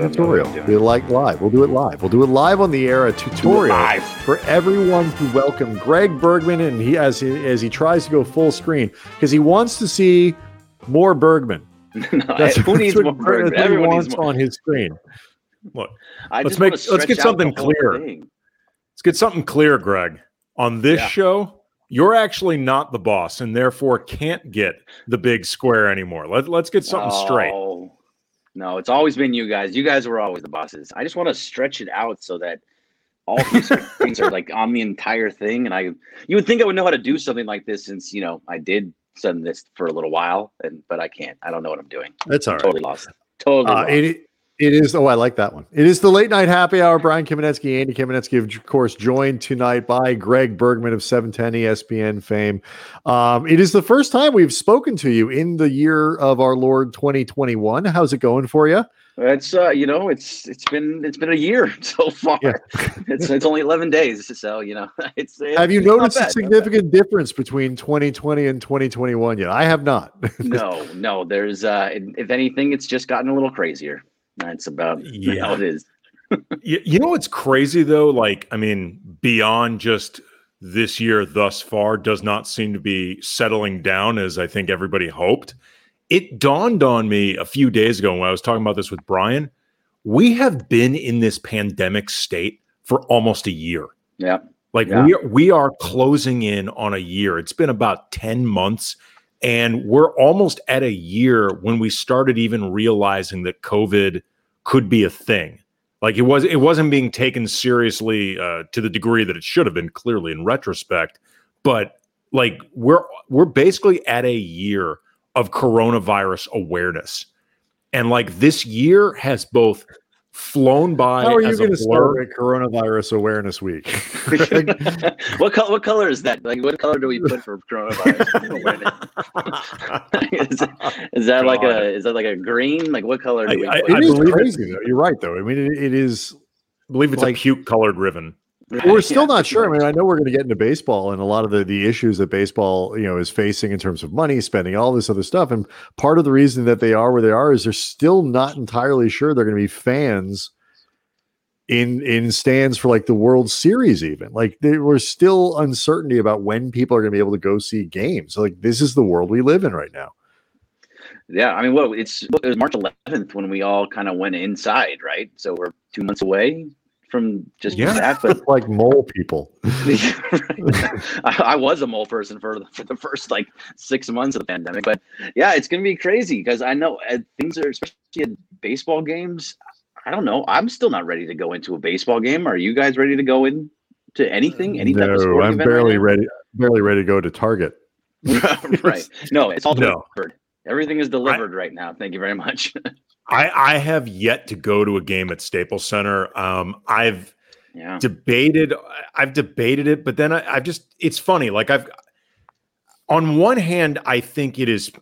tutorial. We like live. We'll do it live. We'll do it live on the air. A tutorial for everyone to welcome Greg Bergman, and he as he, as he tries to go full screen because he wants to see more Bergman. no, that's, who needs more Bergman? Everyone wants more. on his screen. Look, I let's make let's get something clear. Let's get something clear, Greg. On this yeah. show, you're actually not the boss, and therefore can't get the big square anymore. Let, let's get something oh. straight. No, it's always been you guys. You guys were always the bosses. I just want to stretch it out so that all these things are like on the entire thing. And I, you would think I would know how to do something like this since you know I did send this for a little while, and but I can't. I don't know what I'm doing. That's all right. Totally lost. Totally. Uh, lost. It is. Oh, I like that one. It is the late night happy hour. Brian Kamenetsky, Andy Kamenetsky, of course, joined tonight by Greg Bergman of 710 ESPN fame. Um, it is the first time we've spoken to you in the year of our Lord 2021. How's it going for you? It's uh, you know, it's it's been it's been a year so far. Yeah. it's it's only eleven days, so you know, it's. it's have you noticed a significant difference between 2020 and 2021 yet? I have not. no, no. There's uh, if anything, it's just gotten a little crazier. That's about yeah. how it is. you, you know what's crazy though? Like, I mean, beyond just this year thus far does not seem to be settling down as I think everybody hoped. It dawned on me a few days ago when I was talking about this with Brian. We have been in this pandemic state for almost a year. Yeah. Like yeah. we are, we are closing in on a year. It's been about 10 months and we're almost at a year when we started even realizing that COVID could be a thing. Like it was, it wasn't being taken seriously uh, to the degree that it should have been. Clearly, in retrospect, but like we're we're basically at a year of coronavirus awareness, and like this year has both flown by. How are you going to start Coronavirus Awareness Week? what color? What color is that? Like, what color do we put for coronavirus? is, is, that God. like a? Is that like a green? Like, what color do we? I, I, I believe crazy though. You're right though. I mean, it, it is. I believe it's like puke colored We're still not sure. I mean, I know we're going to get into baseball and a lot of the, the issues that baseball, you know, is facing in terms of money spending, all this other stuff. And part of the reason that they are where they are is they're still not entirely sure they're going to be fans in in stands for like the World Series. Even like there was still uncertainty about when people are going to be able to go see games. So, like this is the world we live in right now. Yeah, I mean, well, it's it was March 11th when we all kind of went inside, right? So we're two months away from just yeah, that, but like mole people. I, I, was a mole person for the, for the first like six months of the pandemic, but yeah, it's gonna be crazy because I know uh, things are especially at baseball games. I don't know. I'm still not ready to go into a baseball game. Are you guys ready to go into anything? Any no, type of I'm barely right ready. Barely ready to go to Target. right. No, it's all delivered. No. Everything is delivered I, right now. Thank you very much. I, I have yet to go to a game at Staples Center. Um, I've yeah. debated, I've debated it, but then I, I've just, it's funny. Like I've, on one hand, I think it is,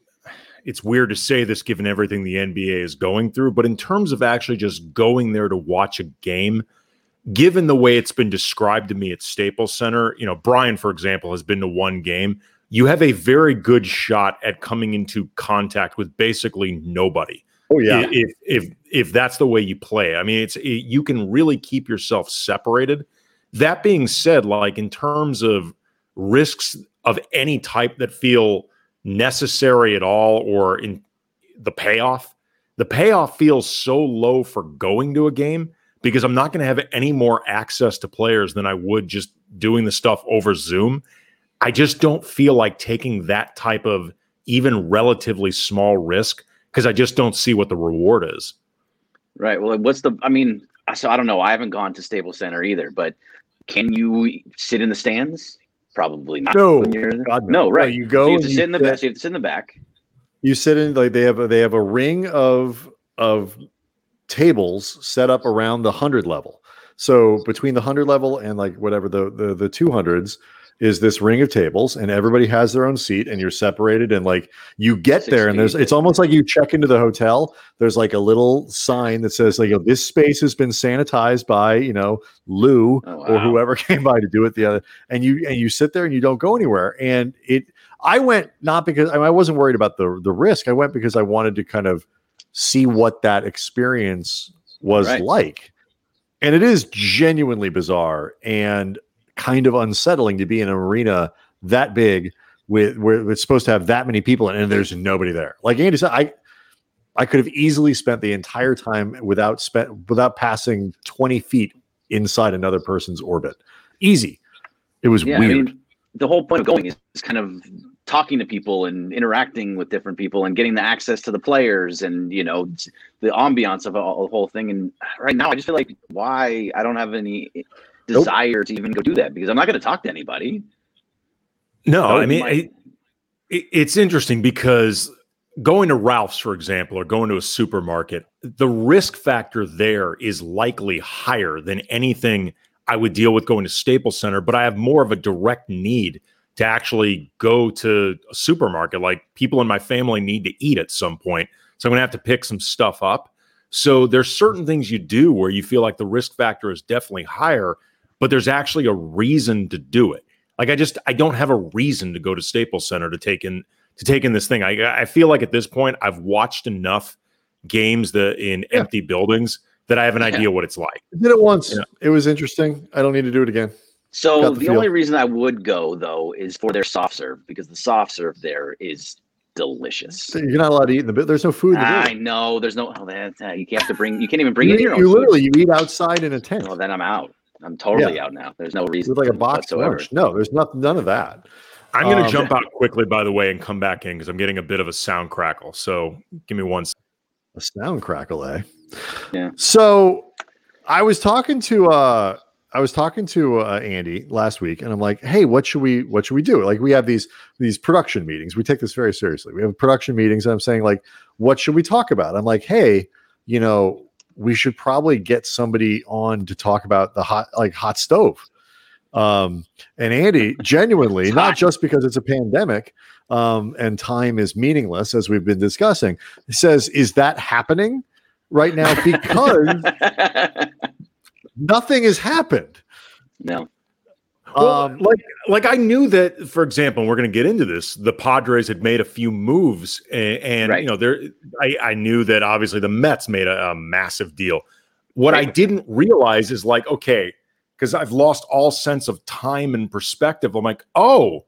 it's weird to say this given everything the NBA is going through, but in terms of actually just going there to watch a game, given the way it's been described to me at Staples Center, you know, Brian, for example, has been to one game. You have a very good shot at coming into contact with basically nobody. Oh yeah. If if if that's the way you play, I mean, it's it, you can really keep yourself separated. That being said, like in terms of risks of any type that feel necessary at all, or in the payoff, the payoff feels so low for going to a game because I'm not going to have any more access to players than I would just doing the stuff over Zoom. I just don't feel like taking that type of even relatively small risk because I just don't see what the reward is. Right. Well, what's the? I mean, so I don't know. I haven't gone to Staples Center either, but can you sit in the stands? Probably not. No, God, no. Right. No, you go. So you have to sit in the back. So you have to sit in the back. You sit in like they have a, they have a ring of of tables set up around the hundred level. So between the hundred level and like whatever the the the two hundreds, is this ring of tables and everybody has their own seat and you're separated and like you get there and there's it's almost like you check into the hotel there's like a little sign that says like this space has been sanitized by you know lou oh, wow. or whoever came by to do it the other and you and you sit there and you don't go anywhere and it i went not because I, mean, I wasn't worried about the the risk i went because i wanted to kind of see what that experience was Right. like. And it is genuinely bizarre and kind of unsettling to be in an arena that big with where it's supposed to have that many people in, and there's nobody there. Like Andy said, I I could have easily spent the entire time without spent without passing 20 feet inside another person's orbit. Easy. It was Yeah, I mean, the whole point of going is, is kind of talking to people and interacting with different people and getting the access to the players and you know the ambiance of a, a whole thing. And right now, I just feel like why I don't have any desire to even go do that because I'm not going to talk to anybody. No, Oh, I mean, it- it's interesting because going to Ralph's, for example, or going to a supermarket, the risk factor there is likely higher than anything I would deal with going to Staples Center, but I have more of a direct need to actually go to a supermarket. Like people in my family need to eat at some point. So I'm going to have to pick some stuff up. So there's certain things you do where you feel like the risk factor is definitely higher, but there's actually a reason to do it. Like I just I don't have a reason to go to Staples Center to take in to take in this thing. I I feel like at this point I've watched enough games that in Yeah. empty buildings that I have an Yeah. idea what it's like. I did it once. Yeah. It was interesting. I don't need to do it again. So Got the the, only reason I would go though is for their soft serve because the soft serve there is delicious. So You're not allowed to eat in the bit. There's no food. in I know there's no oh, that, uh, you have to bring you can't even bring You, in your own you food. literally you eat outside in a tent Well, then I'm out. I'm totally out now. There's no reason with like a box whatsoever. lunch. No, there's not none of that. I'm going to Um, jump out quickly by the way and come back in because I'm getting a bit of a sound crackle. So give me one. a sound crackle, eh? Yeah. So I was talking to uh I was talking to uh, Andy last week, and I'm like, "Hey, what should we what should we do? Like, we have these these production meetings. We take this very seriously. We have production meetings, and I'm saying like, what should we talk about? I'm like, hey, you know, we should probably get somebody on to talk about the hot like hot stove. Um, and Andy, genuinely, It's not hot. just because it's a pandemic um, and time is meaningless, as we've been discussing, says, is that happening right now? Because nothing has happened. no. Well, Um, like like I knew that, for example, and we're going to get into this. The Padres had made a few moves, and, and Right. you know, there. I, I knew that obviously the Mets made a, a massive deal. What I didn't realize is like, okay, because I've lost all sense of time and perspective. I'm like, oh,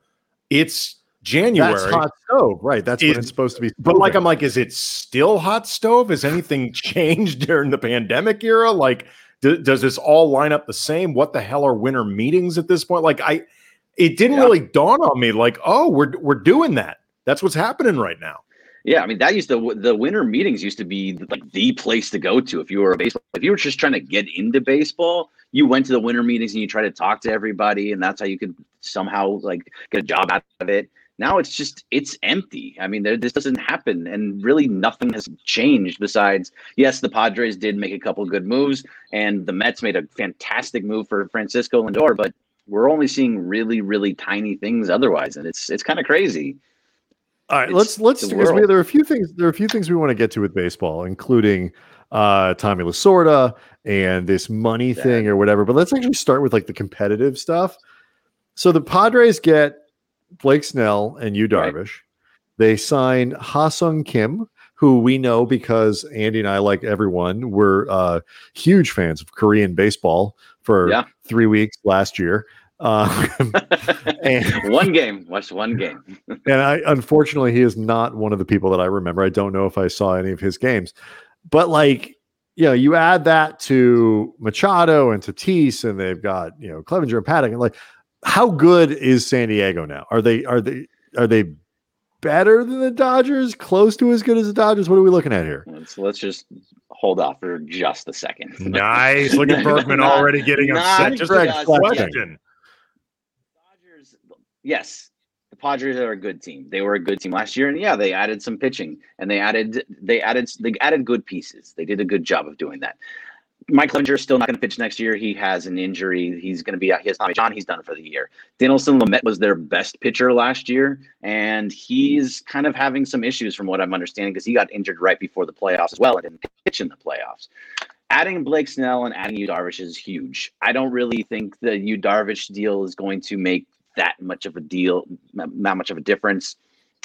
it's January. that's hot stove, right? That's when Is- it's supposed to be. But like. I'm like, is it still hot stove? Has anything changed during the pandemic era? Like, d- does this all line up the same? What the hell are winter meetings at this point? Like, I, it didn't Yeah. really dawn on me. Like, oh, we're we're doing that. That's what's happening right now. Yeah, I mean that used to the winter meetings used to be like the place to go to if you were a baseball. If you were just trying to get into baseball, you went to the winter meetings and you tried to talk to everybody, and that's how you could somehow like get a job out of it. Now it's just it's empty. I mean, there, this doesn't happen, and really nothing has changed besides yes, the Padres did make a couple good moves, and the Mets made a fantastic move for Francisco Lindor, but we're only seeing really really tiny things otherwise, and it's it's kind of crazy. All right, It's let's let's because we, there are a few things there are a few things we want to get to with baseball, including uh Tommy Lasorda and this money Yeah. thing or whatever. But let's actually start with like the competitive stuff. So the Padres get Blake Snell and Right. Darvish. They sign Ha-Sung Kim, who we know because Andy and I, like everyone, were uh, huge fans of Korean baseball for Yeah. three weeks last year. Uh, and one game, watched one game. and I unfortunately he is not one of the people that I remember. I don't know if I saw any of his games, but like you know, you add that to Machado and Tatis, and they've got you know Clevinger and Paddock, and like how good is San Diego now? Are they are they are they better than the Dodgers? Close to as good as the Dodgers? What are we looking at here? Let's let's just hold off for just a second. Nice. Look at Bergman Not- already getting not upset. Just a just question. Dodgers, yes, the Padres are a good team. They were a good team last year, and yeah, they added some pitching, and they added they added they added good pieces. They did a good job of doing that. Mike Clevinger is still not going to pitch next year. He has an injury. He's going to be out. He has Tommy John. He's done for the year. Dinelson Lamet was their best pitcher last year, and he's kind of having some issues from what I'm understanding because he got injured right before the playoffs as well and didn't pitch in the playoffs. Adding Blake Snell and adding Yu Darvish is huge. I don't really think the Yu Darvish deal is going to make that much of a deal, not much of a difference.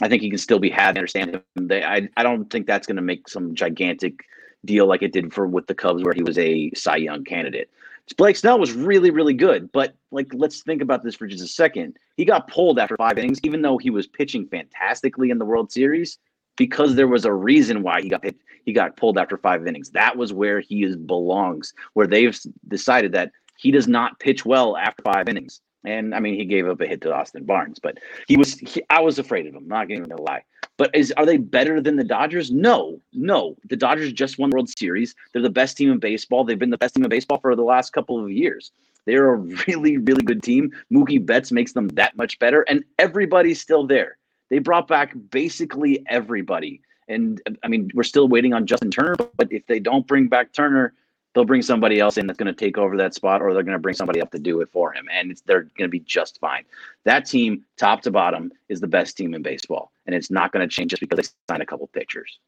I think he can still be had. I understand him. They, I, I don't think that's going to make some gigantic deal like it did for with the Cubs, where he was a Cy Young candidate. Blake Snell was really, really good, but like, let's think about this for just a second. He got pulled after five innings, even though he was pitching fantastically in the World Series, because there was a reason why he got he got pulled after five innings. That was where he is, belongs, where they've decided that he does not pitch well after five innings. And I mean, he gave up a hit to Austin Barnes, but he was, he, I was afraid of him, not even gonna lie. But is are they better than the Dodgers? No, no. The Dodgers just won World Series. They're the best team in baseball. They've been the best team in baseball for the last couple of years. They're a really, really good team. Mookie Betts makes them that much better, and everybody's still there. They brought back basically everybody. And I mean, we're still waiting on Justin Turner, but if they don't bring back Turner, they'll bring somebody else in that's going to take over that spot, or they're going to bring somebody up to do it for him, and they're going to be just fine. That team, top to bottom, is the best team in baseball, and it's not going to change just because they signed a couple pitchers.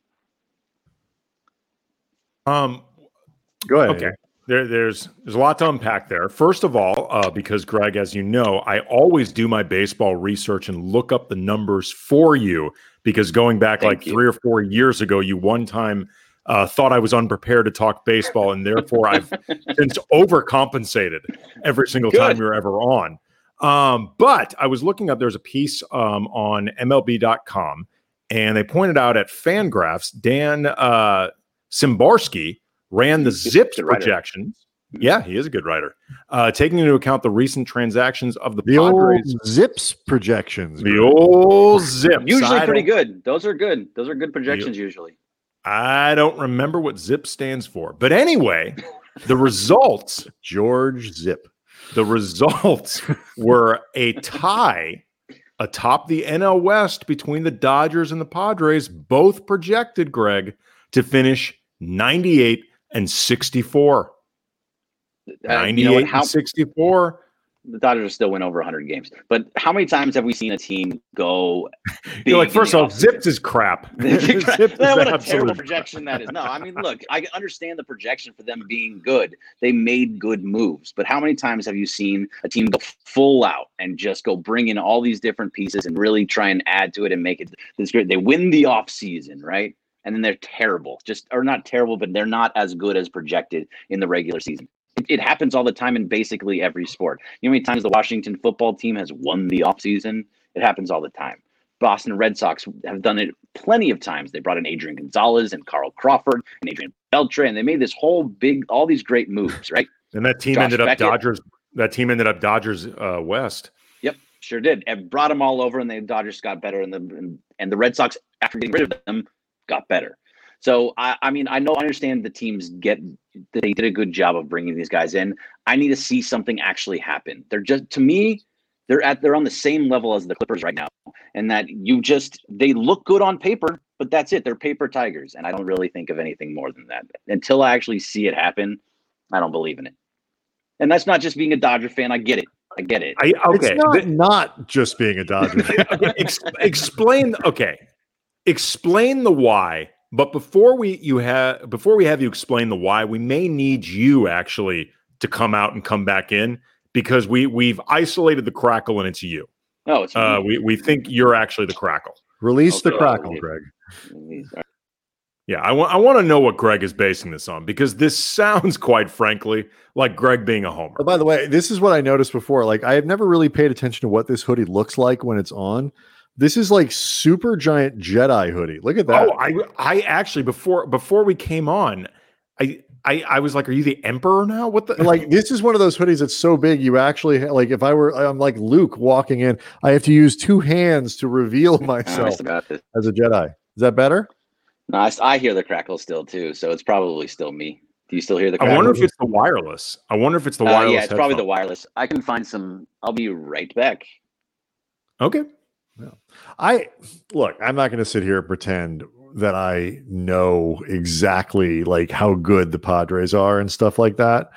Um, Go ahead. Okay. There, there's there's a lot to unpack there. First of all, uh, because Greg, as you know, I always do my baseball research and look up the numbers for you. Because going back Thank like you. three or four years ago, you one time uh, thought I was unprepared to talk baseball, and therefore I've since overcompensated every single time Good. we were ever on. Um, but I was looking up. There's a piece um, on MLB.com, and they pointed out at Fangraphs, Dan uh, Szymborski ran the He's a Zips projections. Yeah, he is a good writer. Uh, taking into account the recent transactions of the, The old Padres, Zips projections. the old Zips. Usually I pretty good. Those are good. Those are good projections usually. I don't remember what Zip stands for, but anyway, the results George Zip. the results were a tie atop the NL West between the Dodgers and the Padres, both projected, Greg, to finish 98 and 64. Uh, 98 you know what? How and 64. The Dodgers still win over 100 games, but how many times have we seen a team go? You're like, first the of all, offseason? Zips is crap. Zips is what a terrible projection that is. No, I mean, look, I understand the projection for them being good. They made good moves, but how many times have you seen a team go full out and just go bring in all these different pieces and really try and add to it and make it this great? They win the off season, right? And then they're terrible, just or not terrible, but they're not as good as projected in the regular season. It, it happens all the time in basically every sport. You know how many times the Washington football team has won the offseason? It happens all the time. Boston Red Sox have done it plenty of times. They brought in Adrian Gonzalez and Carl Crawford and Adrian Beltre, and they made this whole big, all these great moves, right? And that team Josh ended up Beckett. Dodgers. That team ended up Dodgers uh, West. Yep, sure did. And brought them all over, and the Dodgers got better, and the and, and the Red Sox, after getting rid of them, got better. So I, I mean, I know, I understand the teams get they did a good job of bringing these guys in. I need to see something actually happen. They're just to me, they're at they're on the same level as the Clippers right now, and that you just they look good on paper, but that's it. They're paper tigers, and I don't really think of anything more than that until I actually see it happen. I don't believe in it, and that's not just being a Dodger fan. I get it. I get it. I okay. It's not, th- not just being a Dodger. fan. okay, ex- explain okay explain the why but before we you have before we have you explain the why we may need you actually to come out and come back in because we we've isolated the crackle and it's you Oh, it's uh we we think you're actually the crackle Release the crackle, Greg. yeah i want i want to know what greg is basing this on because this sounds quite frankly like greg being a homer Oh, by the way, this is what I noticed before. Like, I have never really paid attention to what this hoodie looks like when it's on. This is like super giant Jedi hoodie. Look at that. oh i i actually before before we came on i i i was like are you the emperor now what the like this is one of those hoodies that's so big you actually like if I were I'm like Luke walking in, I have to use two hands to reveal I myself forgot this. as a Jedi. Is that better? No, I, I hear the crackle still too, so it's probably still me. Do you still hear the I wonder if it's the wireless. I wonder if it's the Uh, wireless. yeah, it's probably the wireless. I can find some. I'll be right back. Okay. I look, I'm not going to sit here and pretend that I know exactly like how good the Padres are and stuff like that.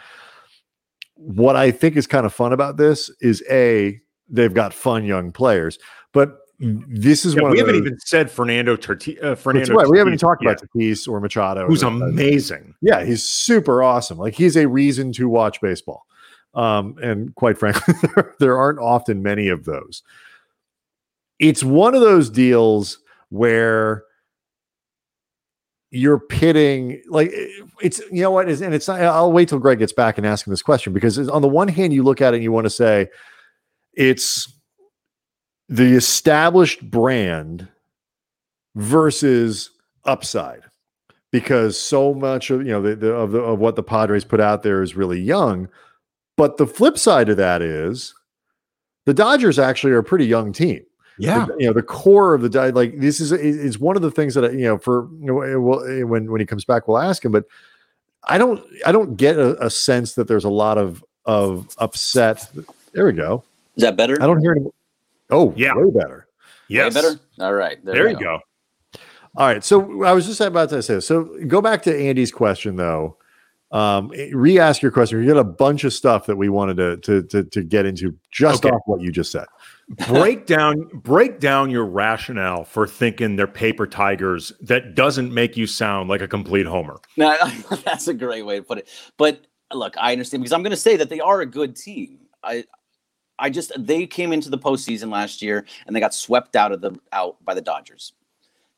What I think is kind of fun about this is a they've got fun young players, but this is Yeah, one we haven't those, even said Fernando Torti- uh, Fernando. right. We haven't even talked about Tatis or Machado, who's Uh, amazing. Yeah, he's super awesome. Like he's a reason to watch baseball. Um, and quite frankly, there aren't often many of those. It's one of those deals where you're pitting like eh, it's you know what is and it's not, I'll wait till Greg gets back and ask him this question because on the one hand you look at it and you want to say it's the established brand versus upside because so much of you know the, the, of the, of what the Padres put out there is really young. But the flip side of that is the Dodgers actually are a pretty young team Yeah. the- you know the core of the di- like this is is one of the things that I- you know for you know, well, when when he comes back we'll ask him but i don't i don't get a, a sense that there's a lot of of upset there we go Is that better? i don't hear any oh Yeah. way better Yes. Way better. All right. There, you go. all right so i was just about to say so go back to andy's question though um eh, re-ask your question you got a bunch of stuff that we wanted to to to, to get into just Okay. off what you just said break down break down your rationale for thinking they're paper tigers that doesn't make you sound like a complete homer. No, that's a great way to put it. But look, I understand because I'm going to say that they are a good team. I, I just they came into the postseason last year and they got swept out of the out by the Dodgers.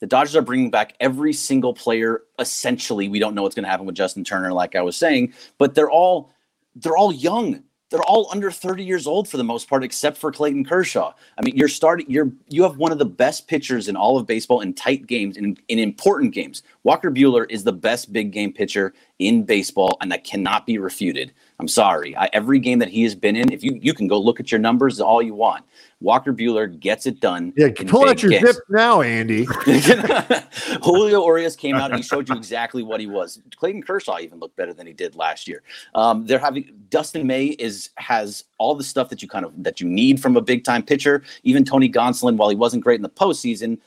The Dodgers are bringing back every single player. Essentially, we don't know what's going to happen with Justin Turner, like I was saying, but they're all they're all young. They're all under 30 years old for the most part, except for Clayton Kershaw. I mean, you're starting. You're you have one of the best pitchers in all of baseball in tight games in, in important games. Walker Buehler is the best big game pitcher in baseball, and that cannot be refuted. I'm sorry. I, every game that he has been in, if you you can go look at your numbers all you want, Walker Buehler gets it done. yeah pull out your zip now andy Julio Urias came out and he showed you exactly what he was. Clayton Kershaw even looked better than he did last year. Um, they're having Dustin May is has all the stuff that you kind of that you need from a big time pitcher. Even Tony Gonsolin, while he wasn't great in the postseason,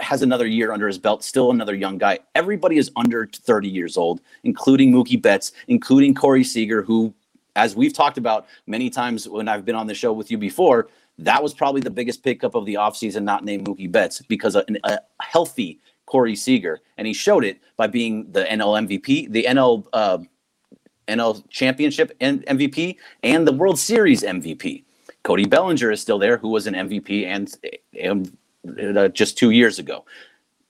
has another year under his belt. Still another young guy. Everybody is under 30 years old, including Mookie Betts, including Corey Seager, who, as we've talked about many times when I've been on the show with you before, that was probably the biggest pickup of the offseason, not named Mookie Betts, because a, a healthy Corey Seager, and he showed it by being the NL MVP, the NL uh, NL Championship MVP, and the World Series MVP. Cody Bellinger is still there, who was an MVP and, and uh, just two years ago.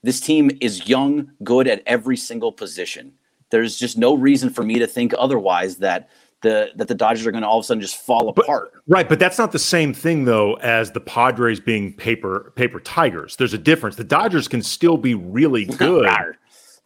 This team is young, good at every single position. There's just no reason for me to think otherwise that the that the Dodgers are going to all of a sudden just fall But- apart. Right, but that's not the same thing though as the Padres being paper paper tigers. There's a difference. The Dodgers can still be really good.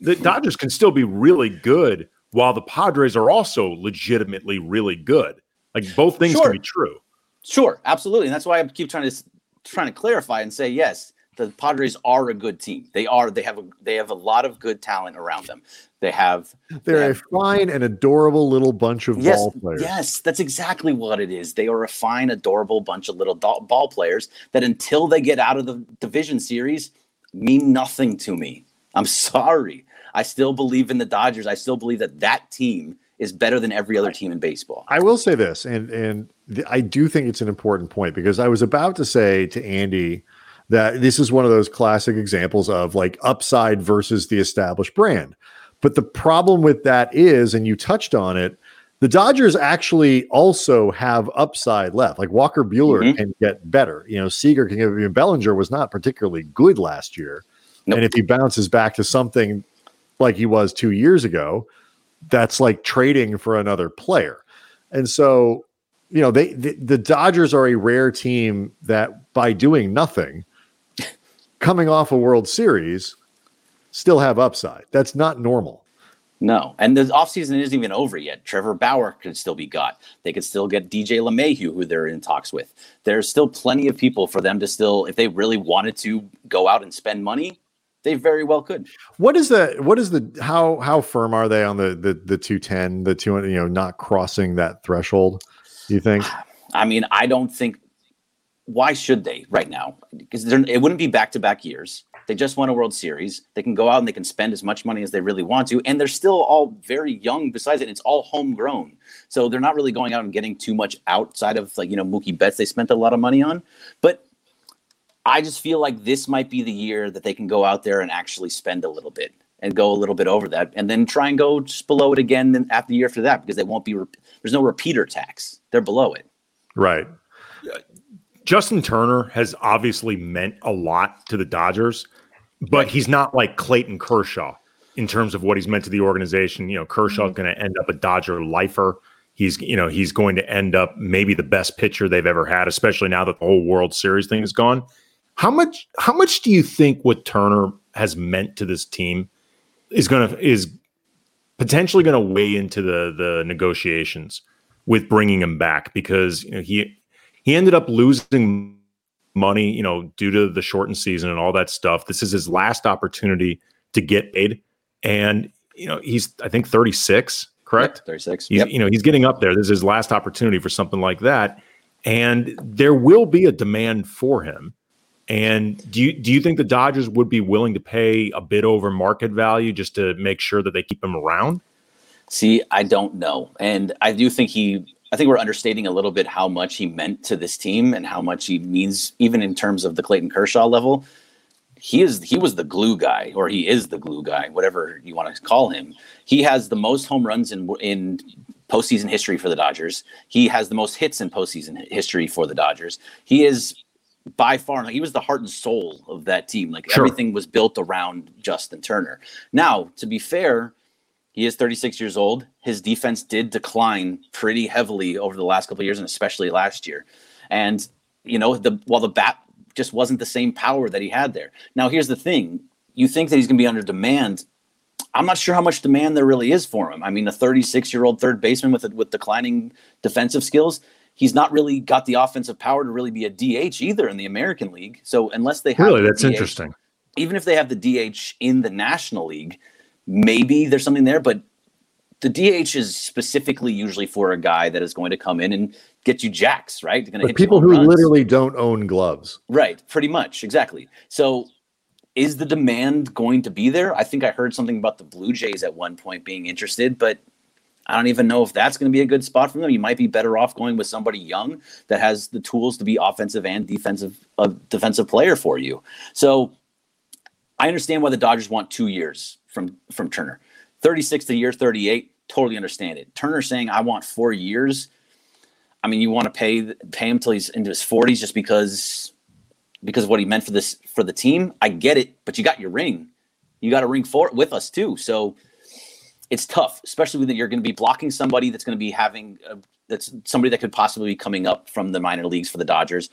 The Dodgers can still be really good while the Padres are also legitimately really good. Like both things Sure. can be true. Sure, absolutely, and that's why I keep trying to trying to clarify and say yes. The Padres are a good team. They are. They have a. They have a lot of good talent around them. They have. they're Yeah. a fine and adorable little bunch of Yes, ball players yes, that's exactly what it is. They are a fine, adorable bunch of little do- ball players that, until they get out of the division series, mean nothing to me. I'm sorry. I still believe in the Dodgers. I still believe that that team is better than every other team in baseball. I will say this, and and th- I do think it's an important point because I was about to say to Andy that this is one of those classic examples of like upside versus the established brand. But the problem with that is, and you touched on it, the Dodgers actually also have upside left. Like Walker Buehler Mhm. can get better. You know, Seager can get. Better. Bellinger was not particularly good last year, Nope. and if he bounces back to something like he was two years ago, that's like trading for another player. And so, you know, they the, the Dodgers are a rare team that by doing nothing, coming off a World Series, still have upside. That's not normal. No, and the offseason isn't even over yet. Trevor Bauer could still be got. They could still get DJ LeMahieu, who they're in talks with. There's still plenty of people for them to still, if they really wanted to go out and spend money, they very well could. What is the what is the how how firm are they on the the the 210, the 200, you know, not crossing that threshold? Do you think? I mean, I don't think. Why should they right now? Because it wouldn't be back to back years. They just won a World Series. They can go out and they can spend as much money as they really want to, and they're still all very young. Besides it, it's all homegrown, so they're not really going out and getting too much outside of like you know Mookie Betts. They spent a lot of money on, but I just feel like this might be the year that they can go out there and actually spend a little bit and go a little bit over that, and then try and go just below it again. Then after the year after that, because they won't be. Re- there's no repeater tax. They're below it. Right. Justin Turner has obviously meant a lot to the Dodgers, but he's not like Clayton Kershaw in terms of what he's meant to the organization. You know, Kershaw's mm-hmm. going to end up a Dodger lifer. He's, you know, he's going to end up maybe the best pitcher they've ever had, especially now that the whole World Series thing is gone. How much, how much do you think what Turner has meant to this team is going to is potentially going to weigh into the the negotiations with bringing him back because you know he he ended up losing money, you know, due to the shortened season and all that stuff. This is his last opportunity to get paid. And, you know, he's, I think, 36, correct? Yep, 36. He's, yep. You know, he's getting up there. This is his last opportunity for something like that. And there will be a demand for him. And do you do you think the Dodgers would be willing to pay a bit over market value just to make sure that they keep him around? See, I don't know. And I do think he I think we're understating a little bit how much he meant to this team and how much he means, even in terms of the Clayton Kershaw level. He is he was the glue guy, or he is the glue guy, whatever you want to call him. He has the most home runs in in postseason history for the Dodgers. He has the most hits in postseason history for the Dodgers. He is by far he was the heart and soul of that team. Like sure. everything was built around Justin Turner. Now, to be fair, he is 36 years old. His defense did decline pretty heavily over the last couple years, and especially last year. And you know, the while the bat just wasn't the same power that he had there. Now, here's the thing: you think that he's going to be under demand. I'm not sure how much demand there really is for him. I mean, a 36 year old third baseman with with declining defensive skills, he's not really got the offensive power to really be a DH either in the American League. So unless they have really, that's DH, interesting. Even if they have the DH in the National League, maybe there's something there, but the DH is specifically usually for a guy that is going to come in and get you jacks, right? Going to hit people who runs. literally don't own gloves. Right, pretty much, exactly. So is the demand going to be there? I think I heard something about the Blue Jays at one point being interested, but I don't even know if that's going to be a good spot for them. You might be better off going with somebody young that has the tools to be offensive and defensive a defensive player for you. So I understand why the Dodgers want 2 years from from Turner. 36 to year 38, totally understand it. Turner saying I want 4 years. I mean, you want to pay pay him till he's into his 40s just because because of what he meant for this for the team. I get it, but you got your ring. You got a ring for it with us too. So it's tough, especially when you're going to be blocking somebody that's going to be having a, that's somebody that could possibly be coming up from the minor leagues for the Dodgers,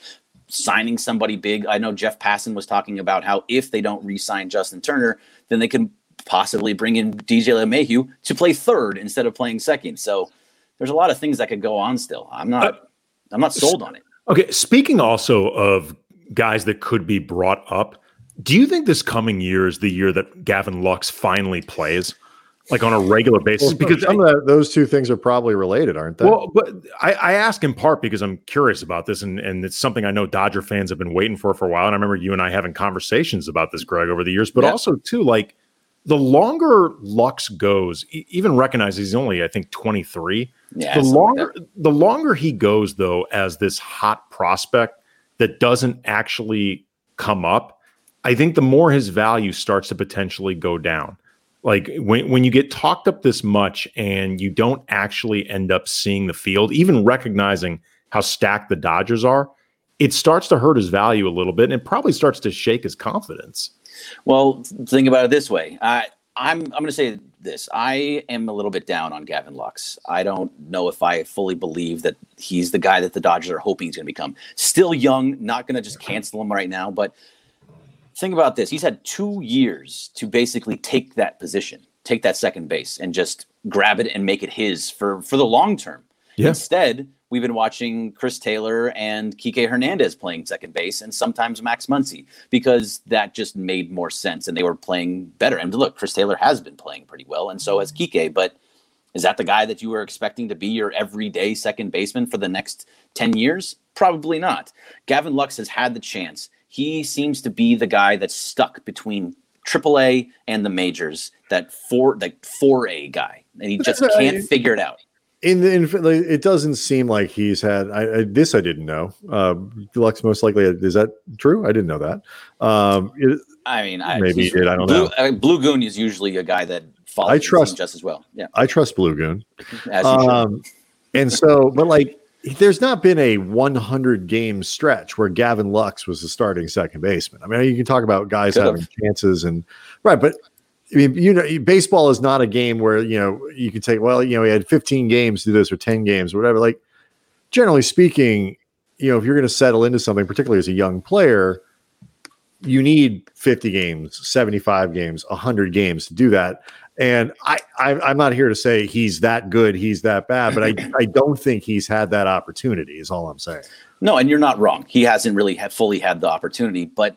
signing somebody big. I know Jeff Passan was talking about how if they don't re-sign Justin Turner, then they can possibly bring in DJ LeMahieu to play third instead of playing second. So there's a lot of things that could go on still. I'm not uh, I'm not sold on it. Okay, speaking also of guys that could be brought up, do you think this coming year is the year that Gavin Lux finally plays? Like on a regular basis, well, because some I, of those two things are probably related, aren't they? Well, but I, I ask in part because I'm curious about this, and, and it's something I know Dodger fans have been waiting for for a while. And I remember you and I having conversations about this, Greg, over the years. But yeah. also too, like the longer Lux goes, even recognizes he's only, I think, 23. Yeah, the longer like the longer he goes, though, as this hot prospect that doesn't actually come up, I think the more his value starts to potentially go down. Like when, when you get talked up this much and you don't actually end up seeing the field, even recognizing how stacked the Dodgers are, it starts to hurt his value a little bit and it probably starts to shake his confidence. Well, think about it this way. I, I'm I'm going to say this. I am a little bit down on Gavin Lux. I don't know if I fully believe that he's the guy that the Dodgers are hoping he's going to become. Still young, not going to just cancel him right now. But think about this. He's had two years to basically take that position, take that second base, and just grab it and make it his for for the long term. Yeah. Instead, we've been watching Chris Taylor and Kike Hernandez playing second base and sometimes Max Muncy because that just made more sense and they were playing better. And look, Chris Taylor has been playing pretty well and so has Kike, but is that the guy that you were expecting to be your everyday second baseman for the next 10 years? Probably not. Gavin Lux has had the chance. He seems to be the guy that's stuck between AAA and the majors, that four like 4A guy, and he just can't figure it out in the in, it doesn't seem like he's had I, I this I didn't know. Uh, Lux most likely is that true? I didn't know that. Um, it, I mean, I, maybe he did. I don't Blue, know. Uh, Blue Goon is usually a guy that follows. I trust just as well. Yeah, I trust Blue Goon. um, and so, but like there's not been a 100 game stretch where Gavin Lux was the starting second baseman. I mean, you can talk about guys Could've. having chances and right, but I mean, you know, baseball is not a game where you know you can take well, you know, he had 15 games to do this or 10 games or whatever. Like, generally speaking, you know, if you're going to settle into something, particularly as a young player, you need 50 games, 75 games, 100 games to do that. And I, I I'm not here to say he's that good, he's that bad, but I I don't think he's had that opportunity. Is all I'm saying. No, and you're not wrong. He hasn't really had fully had the opportunity, but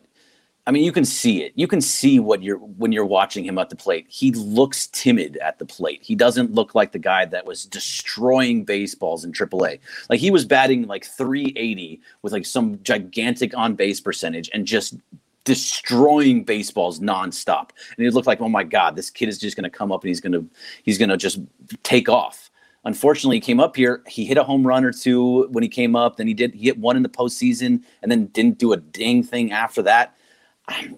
I mean, you can see it. You can see what you're when you're watching him at the plate. He looks timid at the plate. He doesn't look like the guy that was destroying baseballs in AAA. Like he was batting like 380 with like some gigantic on base percentage and just destroying baseballs nonstop. And it looked like, oh my god, this kid is just going to come up and he's going to he's going to just take off. Unfortunately, he came up here. He hit a home run or two when he came up. Then he did he hit one in the postseason, and then didn't do a dang thing after that. I,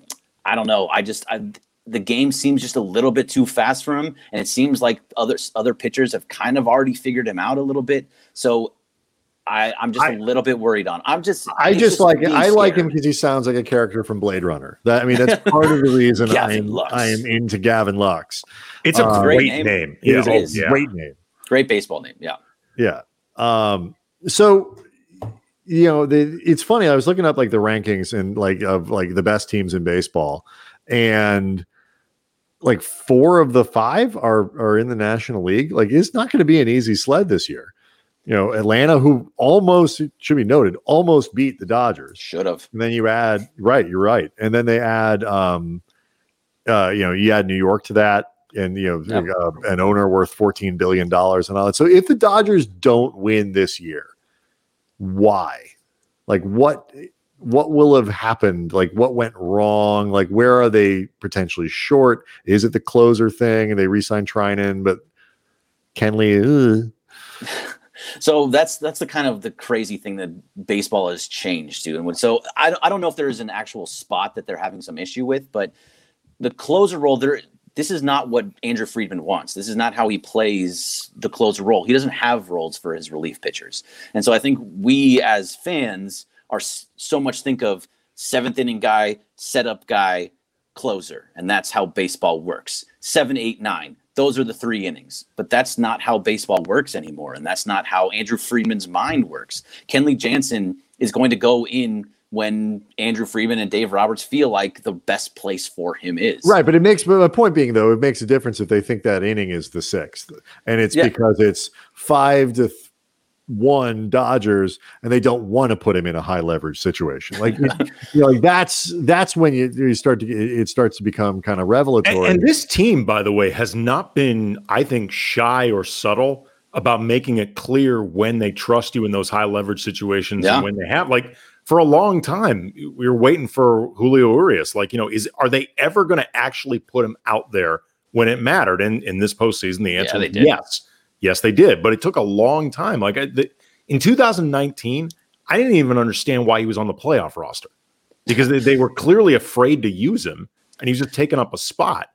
I don't know. I just I, the game seems just a little bit too fast for him, and it seems like other other pitchers have kind of already figured him out a little bit. So I, I'm just a I- little bit worried on. I'm just I it's just like me I like him because he sounds like a character from Blade Runner. That I mean, that's part of the reason I am Lux. I am into Gavin Lux. It's a Uh, great Great name. name. It Yeah. is a is. Yeah. great name. Great baseball name. Yeah. Yeah. Um, so you know, the, it's funny. I was looking up like the rankings and like of like the best teams in baseball, and like four of the five are are in the National League. Like it's not going to be an easy sled this year. You know, Atlanta, who almost should be noted, almost beat the Dodgers. Should have. And then you add right, you're right. And then they add um uh you know, you add New York to that and you know Yep. uh, an owner worth 14 billion dollars and all that. So if the Dodgers don't win this year, why? Like what what will have happened? Like what went wrong? Like where are they potentially short? Is it the closer thing and they re-signed Treinen but Kenley ugh. So that's that's the kind of the crazy thing that baseball has changed to. And so I, don't- I don't know if there's an actual spot that they're having some issue with, but the closer role there. This is not what Andrew Friedman wants. This is not how he plays the closer role. He doesn't have roles for his relief pitchers, and so I think we as fans are so much think of seventh inning guy, setup guy, closer, and that's how baseball works. Seven, eight, nine. Those are the three innings, but that's not how baseball works anymore, and that's not how Andrew Friedman's mind works. Kenley Jansen is going to go in when Andrew Friedman and Dave Roberts feel like the best place for him is. Right, but it makes but my point being though, it makes a difference if they think that inning is the sixth, and it's Yeah. because it's five to one Dodgers, and they don't want to put him in a high leverage situation. Like you know, like that's that's when you, you start to get- it starts to become kind of revelatory. and this team, by the way, has not been, I think, shy or subtle about making it clear when they trust you in those high leverage situations Yeah. and when they have. Like for a long time, we were waiting for Julio Urias. Like, you know, is are they ever going to actually put him out there when it mattered? And in this postseason, the answer they was did. yes. Yes, they did. But it took a long time. Like I, the, in 2019, I didn't even understand why he was on the playoff roster because they, they were clearly afraid to use him and he was just taking up a spot.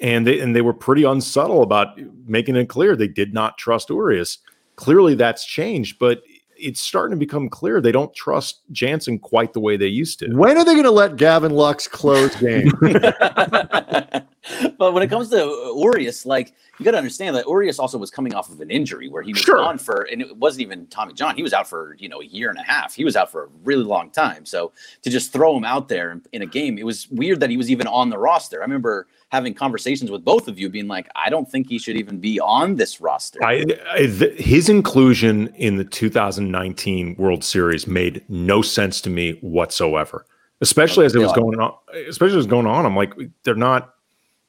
And they and they were pretty unsubtle about making it clear they did not trust Urias. Clearly that's changed, but it's starting to become clear they don't trust Jansen quite the way they used to. when are they going to let Gavin Lux close game? but when it comes to uh, Urias, like you got to understand that Urias also was coming off of an injury where he was Sure. gone for, and it wasn't even Tommy John. He was out for you know a year and a half. He was out for a really long time. So to just throw him out there in, in a game, it was weird that he was even on the roster. I remember having conversations with both of you, being like, I don't think he should even be on this roster. I, I th- his inclusion in the 2019 World Series made no sense to me whatsoever. Especially oh as it was going on, especially as it was going on, I'm like, they're not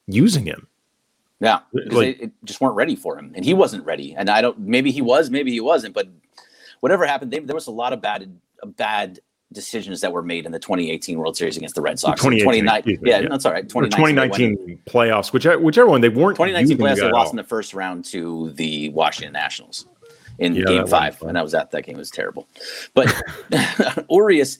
using him. Yeah, Like- they it just weren't ready for him, and he wasn't ready. And I don't. Maybe he was, maybe he wasn't. But whatever happened, they, there was a lot of bad, bad decisions that were made in the 2018 World Series against the Red Sox. 2018, 29 excuse yeah, yeah. that's all right. 2019, 2019 playoffs, whichever, whichever one they weren't. 2019 playoffs, they lost in the first round to the Washington Nationals in Yeah, Game Five, and I was at that game. It was terrible. But Urias,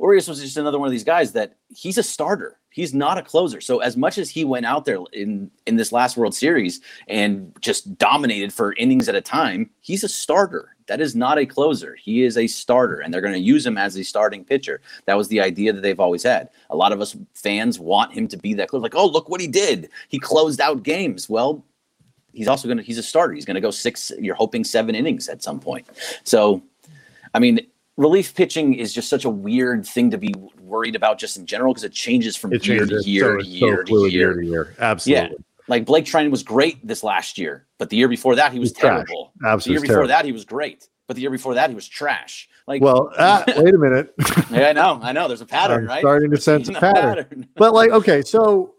Urias was just another one of these guys that he's a starter. He's not a closer. So as much as he went out there in in this last World Series and just dominated for innings at a time, he's a starter. That is not a closer. He is a starter, and they're going to use him as a starting pitcher. That was the idea that they've always had. A lot of us fans want him to be that closer. Like, oh, look what he did. He closed out games. Well, he's also going to, he's a starter. He's going to go six, you're hoping seven innings at some point. So, I mean, relief pitching is just such a weird thing to be worried about just in general because it changes from It year changes to year so- to so year to fluid year. to year. Absolutely. Yeah. Like Blake Treinen was great this last year, but the year before that he was He's terrible. The year before terrible. that he was great, but the year before that he was trash. Like, Well, ah, wait a minute. yeah, I know, I know. There's a pattern, I'm right? starting to sense a a pattern. But like, okay, so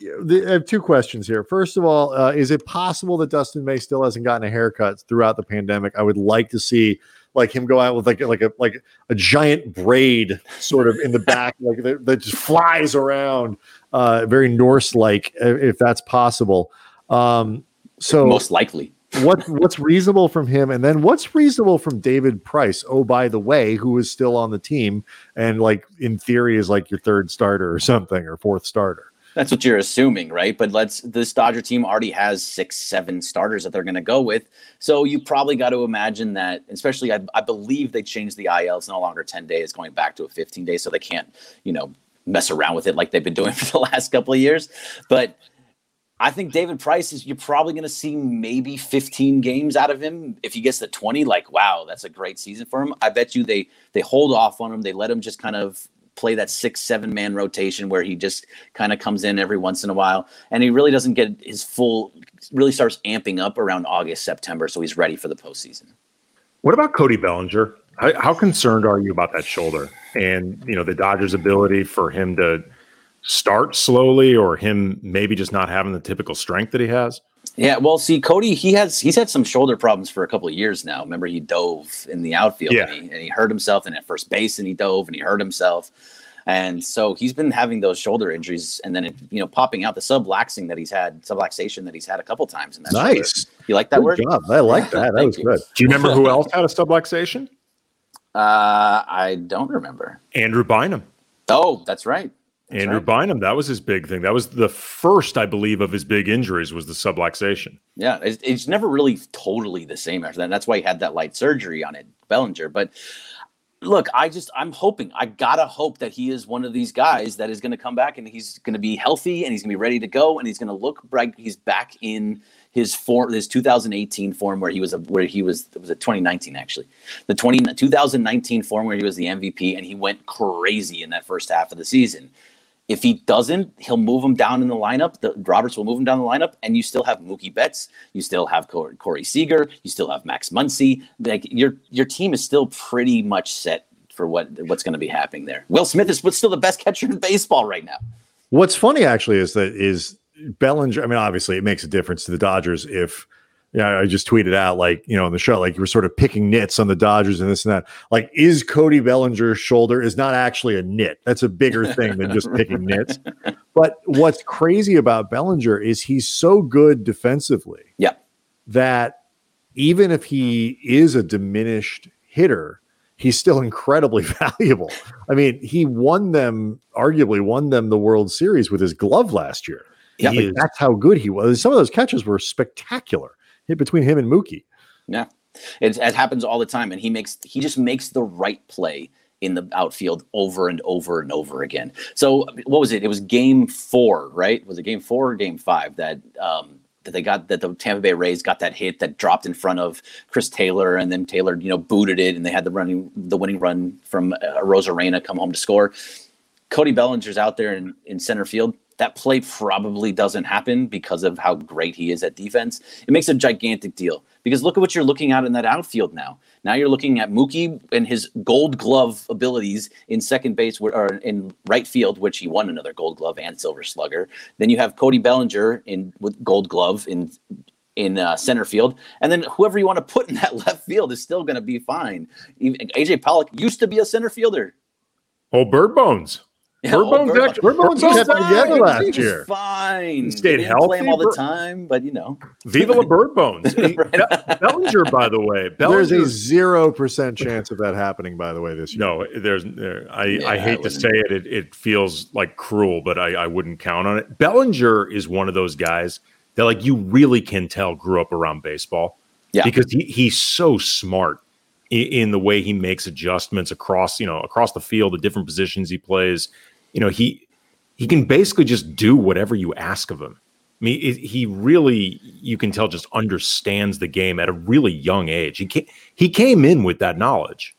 the, I have two questions here. First of all, uh, is it possible that Dustin May still hasn't gotten a haircut throughout the pandemic? I would like to see like him go out with like like a like a giant braid sort of in the back, like that, that just flies around, uh, very Norse like, if that's possible. Um, so Most likely. what what's reasonable from him and then what's reasonable from David Price oh by the way who is still on the team and like in theory is like your third starter or something or fourth starter That's what you're assuming, right? But let's this Dodger team already has six, seven starters that they're going to go with. So you probably got to imagine that, especially I, I believe they changed the IL. It's no longer 10 days, going back to a 15 days. So they can't, you know, mess around with it like they've been doing for the last couple of years. But I think David Price is you're probably going to see maybe 15 games out of him. If he gets to 20, like wow, that's a great season for him. I bet you they they hold off on him. They let him just kind of play that six seven man rotation where he just kind of comes in every once in a while and he really doesn't get his full really starts amping up around August September so he's ready for the postseason. What about Cody Bellinger? How, how concerned are you about that shoulder and you know the Dodgers' ability for him to start slowly, or him maybe just not having the typical strength that he has? Yeah, well, see, Cody, he has he's had some shoulder problems for a couple of years now. Remember, he dove in the outfield Yeah. and, he, and he hurt himself, and at first base, and he dove and he hurt himself, and so he's been having those shoulder injuries, and then it, you know popping out the subluxing that he's had, subluxation that he's had a couple times. In that shoulder. nice You like that good word? job I like that that Thank was you. good Do you remember who else had a subluxation? Uh, I don't remember. Andrew Bynum. Oh, that's right. That's Andrew right. Bynum. That was his big thing. That was the first, I believe, of his big injuries was the subluxation. Yeah, it's, it's never really totally the same after that. And that's why he had that light surgery on it, Bellinger. But look, I just I'm hoping. I gotta hope that he is one of these guys that is going to come back and he's going to be healthy and he's going to be ready to go and he's going to look like he's back in his form, his 2018 form where he was a, where he was it was a 2019 actually, the 20 2019 form where he was the MVP and he went crazy in that first half of the season. If he doesn't, he'll move him down in the lineup. The Roberts will move him down the lineup, and you still have Mookie Betts, you still have Corey, Corey Seager, you still have Max Muncy. Like your your team is still pretty much set for what what's going to be happening there. Will Smith is still the best catcher in baseball right now. What's funny actually is that is Bellinger. I mean, obviously, it makes a difference to the Dodgers if. Yeah, I just tweeted out like you know on the show like you were sort of picking nits on the Dodgers and this and that. Like, is Cody Bellinger's shoulder is not actually a nit? That's a bigger thing than just picking nits. But what's crazy about Bellinger is he's so good defensively. Yeah. That even if he is a diminished hitter, he's still incredibly valuable. I mean, he won them, arguably won them the World Series with his glove last year. Yeah, Like, that's how good he was. Some of those catches were spectacular hit between him and Mookie. Yeah, it, it happens all the time, and he makes he just makes the right play in the outfield over and over and over again. So what was it? It was Game Four, right? Was it Game Four or Game Five that um, that they got that the Tampa Bay Rays got that hit that dropped in front of Chris Taylor, and then Taylor you know booted it, and they had the running the winning run from uh, Rosarena come home to score. Cody Bellinger's out there in, in center field. That play probably doesn't happen because of how great he is at defense. It makes a gigantic deal because look at what you're looking at in that outfield now. Now you're looking at Mookie and his Gold Glove abilities in second base or in right field, which he won another Gold Glove and Silver Slugger. Then you have Cody Bellinger in with Gold Glove in in uh, center field, and then whoever you want to put in that left field is still going to be fine. Even, AJ Pollock used to be a center fielder. Oh, Bird Bones. Yeah, Bird oh, Bones Bird- actually- Bird Bones Bird also- Bones kept it together last He was year. Fine. He stayed They didn't Play him healthy, all the time, but you know. Viva la Bird Bones. Right. Be- Bellinger, by the way. There's a zero percent chance of that happening. By the way, this year. no, there's. There, I, Yeah, I I hate to say it, it. It feels like cruel, but I, I wouldn't count on it. Bellinger is one of those guys that, like, you really can tell grew up around baseball. Yeah. because he, he's so smart in, in the way he makes adjustments across you know across the field, the different positions he plays. You know he he can basically just do whatever you ask of him. I mean, it, he really you can tell just understands the game at a really young age. He came, he came in with that knowledge.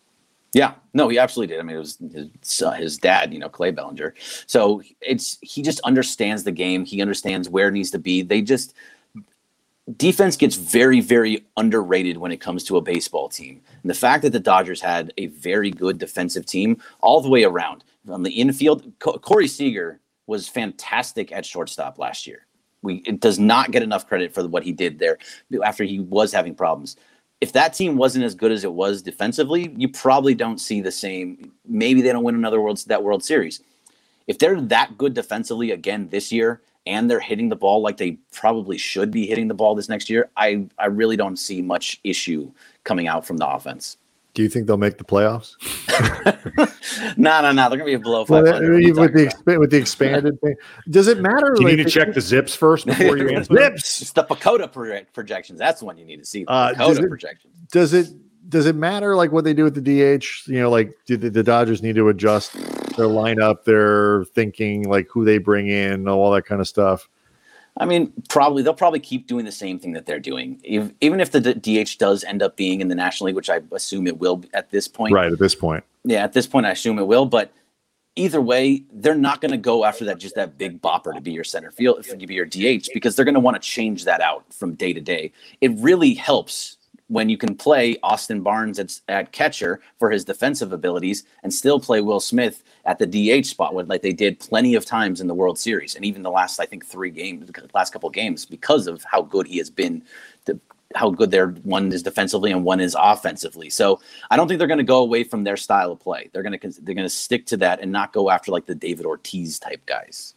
Yeah, no, he absolutely did. I mean, it was his, uh, his dad, you know, Clay Bellinger. So it's he just understands the game. He understands where it needs to be. They just defense gets very, very underrated when it comes to a baseball team. And the fact that the Dodgers had a very good defensive team all the way around on the infield, Co- Corey Seager was fantastic at shortstop last year. We it does not get enough credit for what he did there after he was having problems if that team wasn't as good as it was defensively, you probably don't see the same. Maybe they don't win another world that World Series. If they're that good defensively again this year, and they're hitting the ball like they probably should be hitting the ball this next year, I I really don't see much issue coming out from the offense. Do you think they'll make the playoffs? no, no, no. They're gonna be a below Well, with the expa- with the expanded thing, does it matter? Do you like, need to check the ZiPS first before you answer? ZiPS? it's the PECOTA pro- projections. That's the one you need to see. The Uh, does it- projections. Does it does it matter like what they do with the DH? You know, like do the, the Dodgers need to adjust their lineup, their thinking, like who they bring in, all that kind of stuff? I mean, probably they'll probably keep doing the same thing that they're doing, if, even if the DH does end up being in the National League, which I assume it will at this point. Right at this point. Yeah, at this point, I assume it will. But either way, they're not going to go after that just that big bopper to be your center field, to be your DH, because they're going to want to change that out from day to day. It really helps when you can play Austin Barnes at, at catcher for his defensive abilities and still play Will Smith at the DH spot, when like they did plenty of times in the World Series and even the last I think three games, the last couple games, because of how good he has been. The, how good their one is defensively and one is offensively. So I don't think they're going to go away from their style of play. They're going to they're going to stick to that and not go after like the David Ortiz type guys.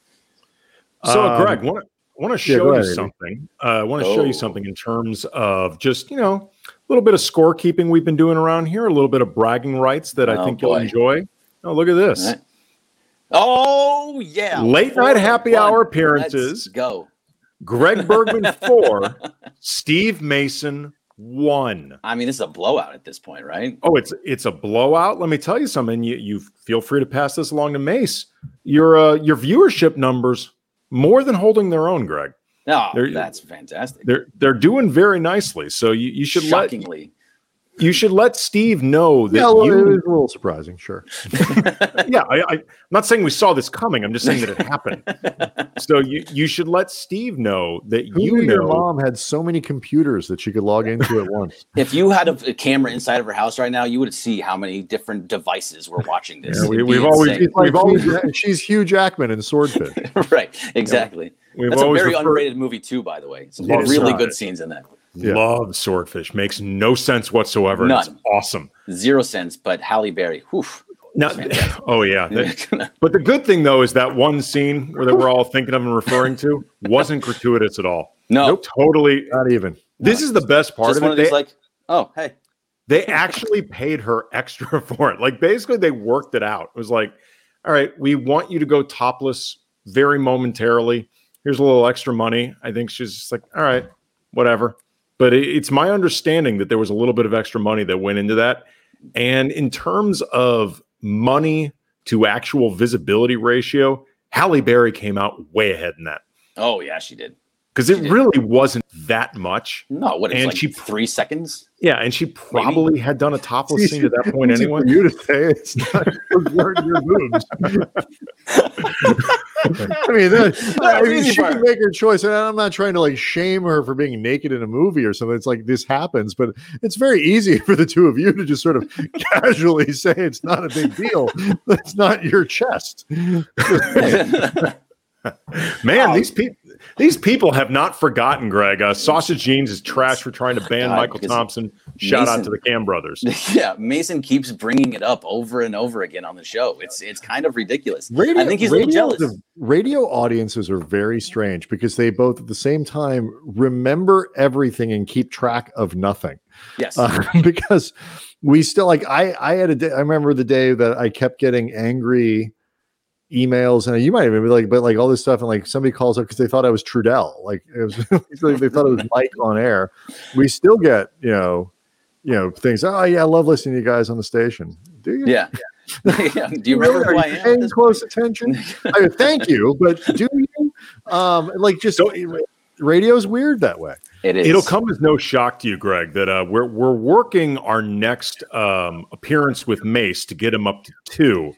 So, Um, Greg, want to want to show go you ahead, Andy. something. Uh, I want to show Oh. you something in terms of just you know a little bit of scorekeeping we've been doing around here, a little bit of bragging rights that I Oh, think you'll enjoy. Oh, look at this! Right. Oh yeah, Late Four night happy one. hour Let's appearances. go. Greg Bergman four, Steve Mason one. I mean, this is a blowout at this point, right? Oh, it's it's a blowout. Let me tell you something. You you feel free to pass this along to Mace. Your uh, your viewership numbers more than holding their own, Greg. Oh, no, There- that's fantastic. They're they're doing very nicely. So you, you should let Shockingly, you should let Steve know that Yeah, well, it was a little surprising, sure. Yeah, I, I, am not saying we saw this coming. I'm just saying that it happened. so you you should let Steve know that Who you knew your mom had so many computers that she could log into at once? if you had a, a camera inside of her house right now, you would see how many different devices were watching this. Yeah, we- It'd be we've always- insane. She's, We've always- Hugh she's Hugh Jackman in Swordfish. right, exactly. We've That's a very referred- underrated movie too, by the way. Some really not. good scenes in that. Yeah. Love swordfish. Makes no sense whatsoever. and It's awesome. Zero sense, but Halle Berry. Whew. Oh yeah. But the good thing though is that one scene where they were all thinking of and referring to wasn't gratuitous at all. no, Nope, totally. Not even. This is the best part of it. of They, like, oh, hey, they actually paid her extra for it. Like basically, they worked it out. It was like, all right, we want you to go topless very momentarily. Here's a little extra money. I think she's just like, all right, whatever. But it, it's my understanding that there was a little bit of extra money that went into that. And in terms of money to actual visibility ratio, Halle Berry came out way ahead in that oh yeah, she did. because it did. really wasn't that much. No, what is And like she- three seconds? Yeah, and she probably had done a topless scene at that point Easy anyway. You to say it's not your, your boobs. I mean, that, I mean, she for can make her choice. And I'm not trying to like shame her for being naked in a movie or something. It's like this happens, but it's very easy for the two of you to just sort of casually say it's not a big deal. That's not your chest. Man, these people these people have not forgotten, Greg. Uh, Sausage Jeans is trash for trying to ban God, Michael Thompson. Shout out to the Cam brothers. yeah, Mason keeps bringing it up over and over again on the show. It's it's kind of ridiculous. Radio, I think he's a little jealous. radio audiences are very strange because they both at the same time remember everything and keep track of nothing. Yes. Uh, because we still like I I had a day I remember the day that I kept getting angry emails and you might even be like, but like all this stuff and like somebody calls up because they thought I was Trudell, like it was they thought it was Mike on air. We still get you know, you know things. Oh yeah, I love listening to you guys on the station. Do you? Yeah. yeah. Do you remember Really? who Are I am? paying close attention? I mean, thank you, but do you? Um, like just radio's weird that way. It is. It'll come as no shock to you, Greg, that uh, we're we're working our next um, appearance with Mace to get him up to two,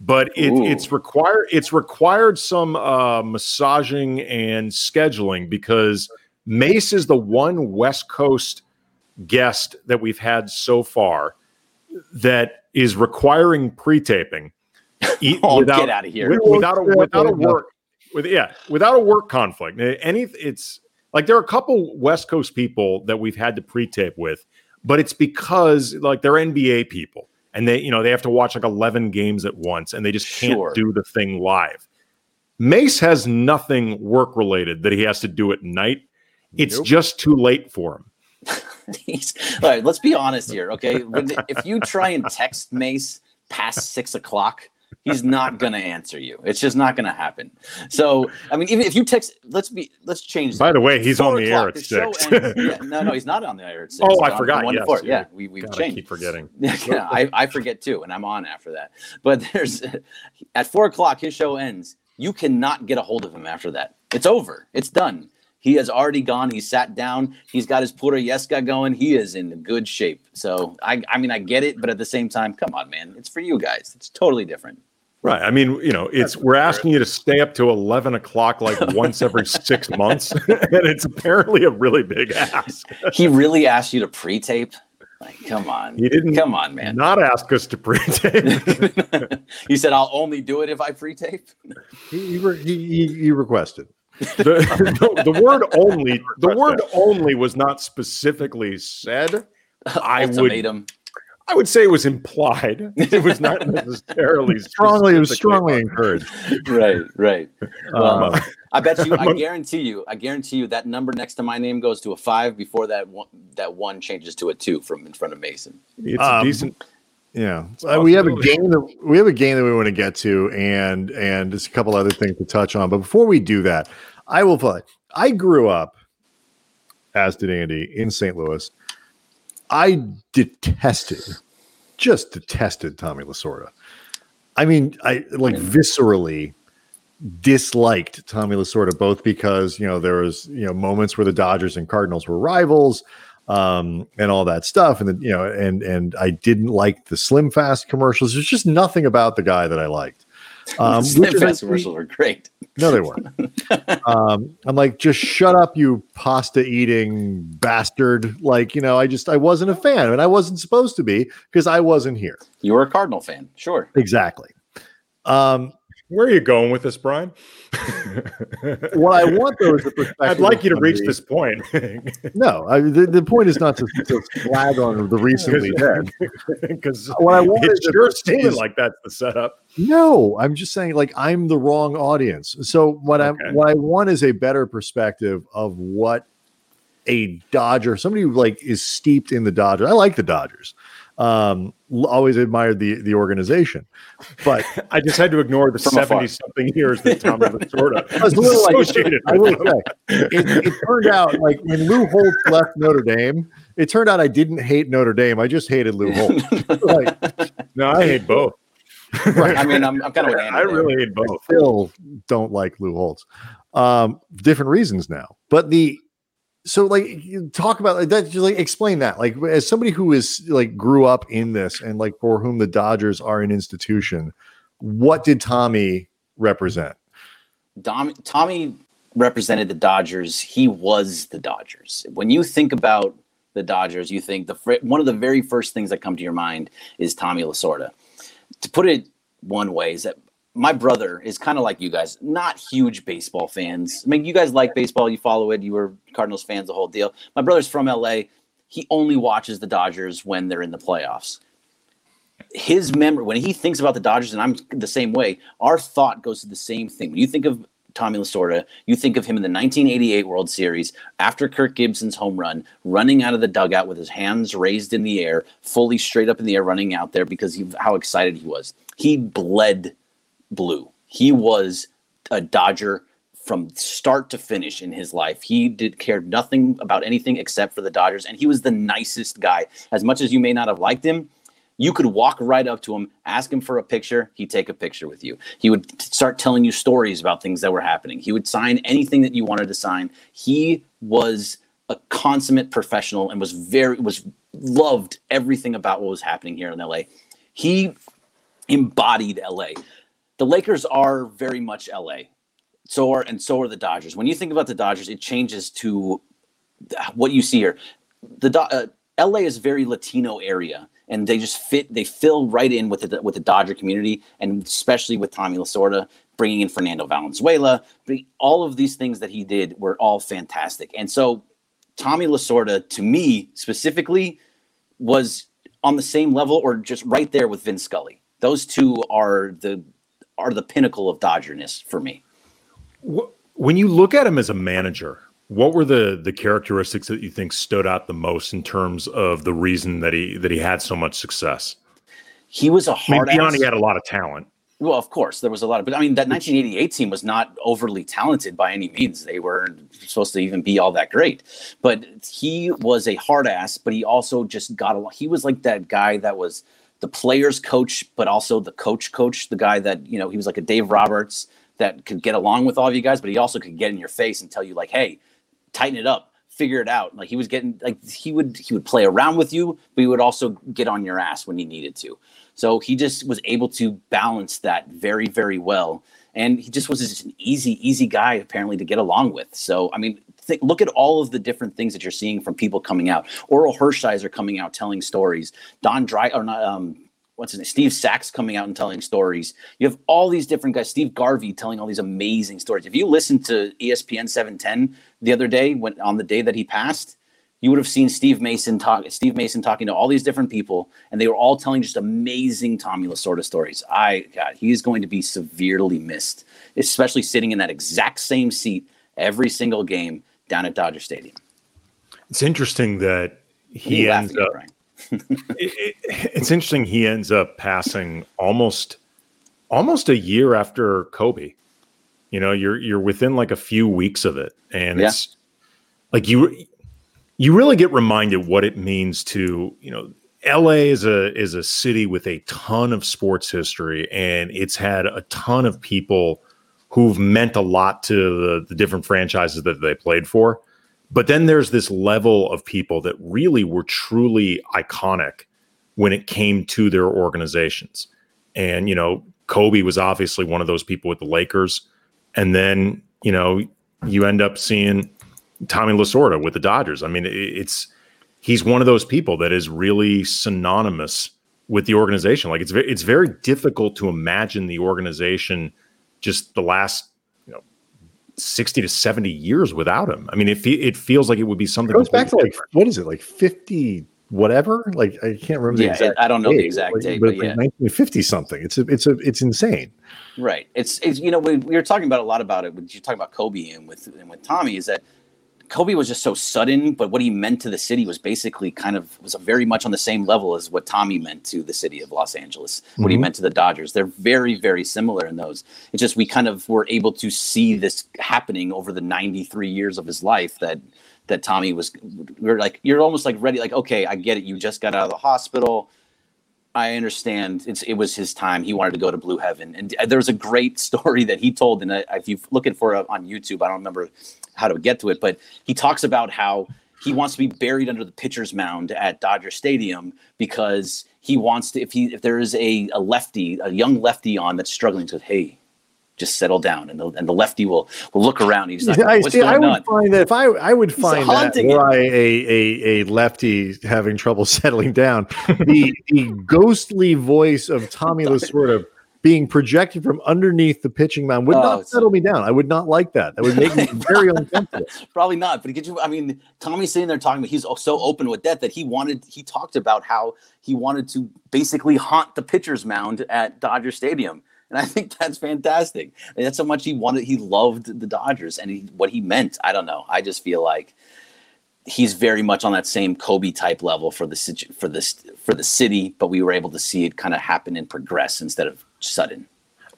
but it, it's required it's required some uh, massaging and scheduling because Mace is the one West Coast guest that we've had so far that is requiring pre-taping. Oh, get outta here. wi- without a without a work with yeah without a work conflict. Any it's like there are a couple West Coast people that we've had to pre-tape with, but it's because like they're NBA people and they you know they have to watch like 11 games at once and they just can't Sure. do the thing live. Mace has nothing work related that he has to do at night. It's Nope. just too late for him. All right, let's be honest here, okay? When, if you try and text Mace past six o'clock, he's not gonna answer you. It's just not gonna happen. So, I mean, even if you text, let's be, let's change. By that. the way, he's Four on the air at show six. ends- yeah, no, no, he's not on the air at six. Oh, I forgot. One to Yes, four. yeah. Yeah, we we've God, I changed. keep forgetting. yeah, I, I forget too, and I'm on after that. But there's at four o'clock, his show ends. You cannot get a hold of him after that. It's over. It's done. He has already gone. He sat down. He's got his pura yesca going. He is in good shape. So I, I mean, I get it, but at the same time, come on, man. It's for you guys. It's totally different. Right. I mean, you know, it's we're asking you to stay up to eleven o'clock like once every six months, and it's apparently a really big ask. He really asked you to pre-tape. Like, come on. He didn't Come on, man. not ask us to pre-tape. he said, "I'll only do it if I pre-tape." He he, he, he, he requested. the, the, the word only the word only was not specifically said. I would Ultimatum. I would say it was implied. It was not necessarily Strongly, it was strongly encouraged. right, right. Well, Um, I bet you. I among- guarantee you. I guarantee you that number next to my name goes to a five before that one. That one changes to a two from in front of Mason. it's Um, a decent. Yeah, Uh, we have a game that we have a game that we want to get to, and and just a couple other things to touch on. But before we do that, I will play. I grew up, as did Andy, in St. Louis. I detested, just detested Tommy Lasorda. I mean, I like viscerally disliked Tommy Lasorda both because you know there was you know moments where the Dodgers and Cardinals were rivals um and all that stuff. And then you know and and I didn't like the Slim Fast commercials. There's just nothing about the guy that I liked. Um Slim Fast commercials were great. no they weren't. Um I'm like just shut up you pasta eating bastard. Like you know I just I wasn't a fan and I wasn't supposed to be because I wasn't here. You were a Cardinal fan, sure. exactly. Um Where are you going with this, Brian? what I want though is the perspective I'd like you to reach this point No, I, the, the point is not to, to flag on the recently dead. because What I want is, sure seemed is like that's the setup. no. I'm just saying, like I'm the wrong audience. So what Okay. I what I want is a better perspective of what a Dodger, somebody who like is steeped in the Dodgers. I like the Dodgers. Um, always admired the the organization, but I just had to ignore the From afar. seventy something years that Tommy Lasorda I was a little like associated I will say, it, it turned out like when Lou Holtz left Notre Dame, it turned out I didn't hate Notre Dame. I just hated Lou Holtz. like, No, I hate both. right. I mean, I'm, I'm kind of with Andy I really hate I both. still don't like Lou Holtz. Um, different reasons now, but the so like talk about like that. Just like explain that. Like as somebody who is like grew up in this and like for whom the Dodgers are an institution, what did Tommy represent? Dom, Tommy represented the Dodgers. He was the Dodgers. When you think about the Dodgers, you think the fir- one of the very first things that come to your mind is Tommy Lasorda. To put it one way, is that my brother is kind of like you guys, not huge baseball fans. I mean, you guys like baseball, you follow it, you were Cardinals fans, the whole deal. My brother's from LA. He only watches the Dodgers when they're in the playoffs his memory when he thinks about the Dodgers, and I'm the same way. Our thought goes to the same thing. When you think of Tommy Lasorda, you think of him in the 1988 World Series after Kirk Gibson's home run, running out of the dugout with his hands raised in the air, fully straight up in the air, running out there because of how excited he was. He bled blue. He was a Dodger from start to finish in his life. He did cared nothing about anything except for the Dodgers, and he was the nicest guy. As much as you may not have liked him, you could walk right up to him, ask him for a picture, he'd take a picture with you. He would start telling you stories about things that were happening. He would sign anything that you wanted to sign. He was a consummate professional and was very was loved everything about what was happening here in LA. He embodied LA. The Lakers are very much LA. So are and so are the Dodgers. When you think about the Dodgers, it changes to what you see here. The uh, LA is very Latino area, and they just fit. They fill right in with the with the Dodger community, and especially with Tommy Lasorda bringing in Fernando Valenzuela. All of these things that he did were all fantastic, and so Tommy Lasorda, to me specifically, was on the same level or just right there with Vin Scully. Those two are the are the pinnacle of Dodgerness for me. When you look at him as a manager, what were the the characteristics that you think stood out the most in terms of the reason that he that he had so much success? He was a hard. I mean, beyond he had a lot of talent. Well, of course, there was a lot of, but I mean, that 1988 team was not overly talented by any means. They weren't supposed to even be all that great. But he was a hard ass, but he also just got along. He was like that guy that was the player's coach, but also the coach coach, the guy that, you know, he was like a Dave Roberts that could get along with all of you guys, but he also could get in your face and tell you, like, hey, tighten it up figure it out. Like he was getting like he would he would play around with you, but he would also get on your ass when he needed to. So he just was able to balance that very, very well. And he just was just an easy, easy guy apparently to get along with. So, I mean, look at all of the different things that you're seeing from people coming out. Orel Hershiser coming out telling stories. Don Dry or not, um, what's his name? Steve Sax coming out and telling stories. You have all these different guys. Steve Garvey telling all these amazing stories. If you listened to ESPN 710 the other day, when on the day that he passed, you would have seen Steve Mason talk, Steve Mason talking to all these different people, and they were all telling just amazing Tommy Lasorda stories. I God, he is going to be severely missed, especially sitting in that exact same seat every single game down at Dodger Stadium. It's interesting that he ends up. it, it, it's interesting he ends up passing almost almost a year after Kobe. You know, you're you're within like a few weeks of it, and yeah. it's like you you really get reminded what it means to you know LA is a is a city with a ton of sports history and it's had a ton of people who've meant a lot to the, the, different franchises that they played for. But then there's this level of people that really were truly iconic when it came to their organizations. And you know, Kobe was obviously one of those people with the Lakers. And then, you know, you end up seeing Tommy Lasorda with the Dodgers. I mean, it's he's one of those people that is really synonymous with the organization. Like it's it's very difficult to imagine the organization just the last you know 60 to 70 years without him. I mean, it it feels like it would be something it goes back to like different. what is it like 50 whatever like I can't remember yeah, it, I don't know date. the exact like, date but, but yeah. 1950 something it's a, it's a it's insane right it's, it's you know we, we were talking about a lot about it when you're talking about Kobe and with and with Tommy is that Kobe was just so sudden, but what he meant to the city was basically kind of was very much on the same level as what Tommy meant to the city of Los Angeles. Mm-hmm. What he mm-hmm. meant to the Dodgers, they're very, very similar in those. It's just we kind of were able to see this happening over the 93 years of his life that that Tommy was. We are like, you're almost like ready, like, okay, I get it. You just got out of the hospital. I understand. It's it was his time. He wanted to go to Blue Heaven, and uh, there's a great story that he told. And if you're looking for it on YouTube, I don't remember how to get to it, but he talks about how he wants to be buried under the pitcher's mound at Dodger Stadium because he wants to. If he if there is a, a lefty, a young lefty on that's struggling, to hey, just settle down, and the, and the lefty will will look around. He's like, I, see, I would on? find that if I I would find that why a, a a lefty having trouble settling down, the the ghostly voice of Tommy Lasorda being projected from underneath the pitching mound would oh, not settle me down. I would not like that. That would make me very uncomfortable. Probably not. But get you. I mean, Tommy's sitting there talking. He's so open with that that he wanted. He talked about how he wanted to basically haunt the pitcher's mound at Dodger Stadium. And I think that's fantastic. And that's how much he wanted. He loved the Dodgers and he, what he meant. I don't know. I just feel like he's very much on that same Kobe type level for the for this for the city, but we were able to see it kind of happen and progress instead of sudden.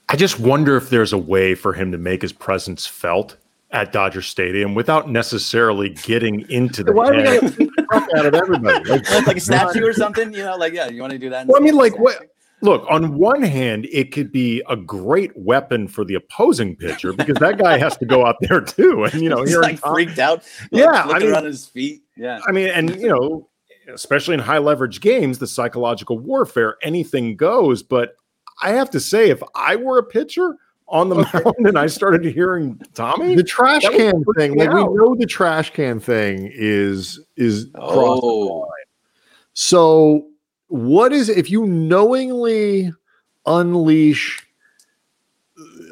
I just wonder if there's a way for him to make his presence felt at Dodger Stadium without necessarily getting into the Why head. gotta beat the fuck out of everybody? Like, like, like a statue or something, you know, like yeah, you want to do that? in Well, I mean, statue? like what? Look, on one hand, it could be a great weapon for the opposing pitcher because that guy has to go out there too, and you know, He's here like freaked out. Yeah, like, I mean- on his feet. Yeah, I mean, and you know, especially in high leverage games, the psychological warfare, anything goes. But I have to say, if I were a pitcher on the mound and I started hearing Tommy, the trash can thing, me like we know the trash can thing is is crossed Oh. So what is if you knowingly unleash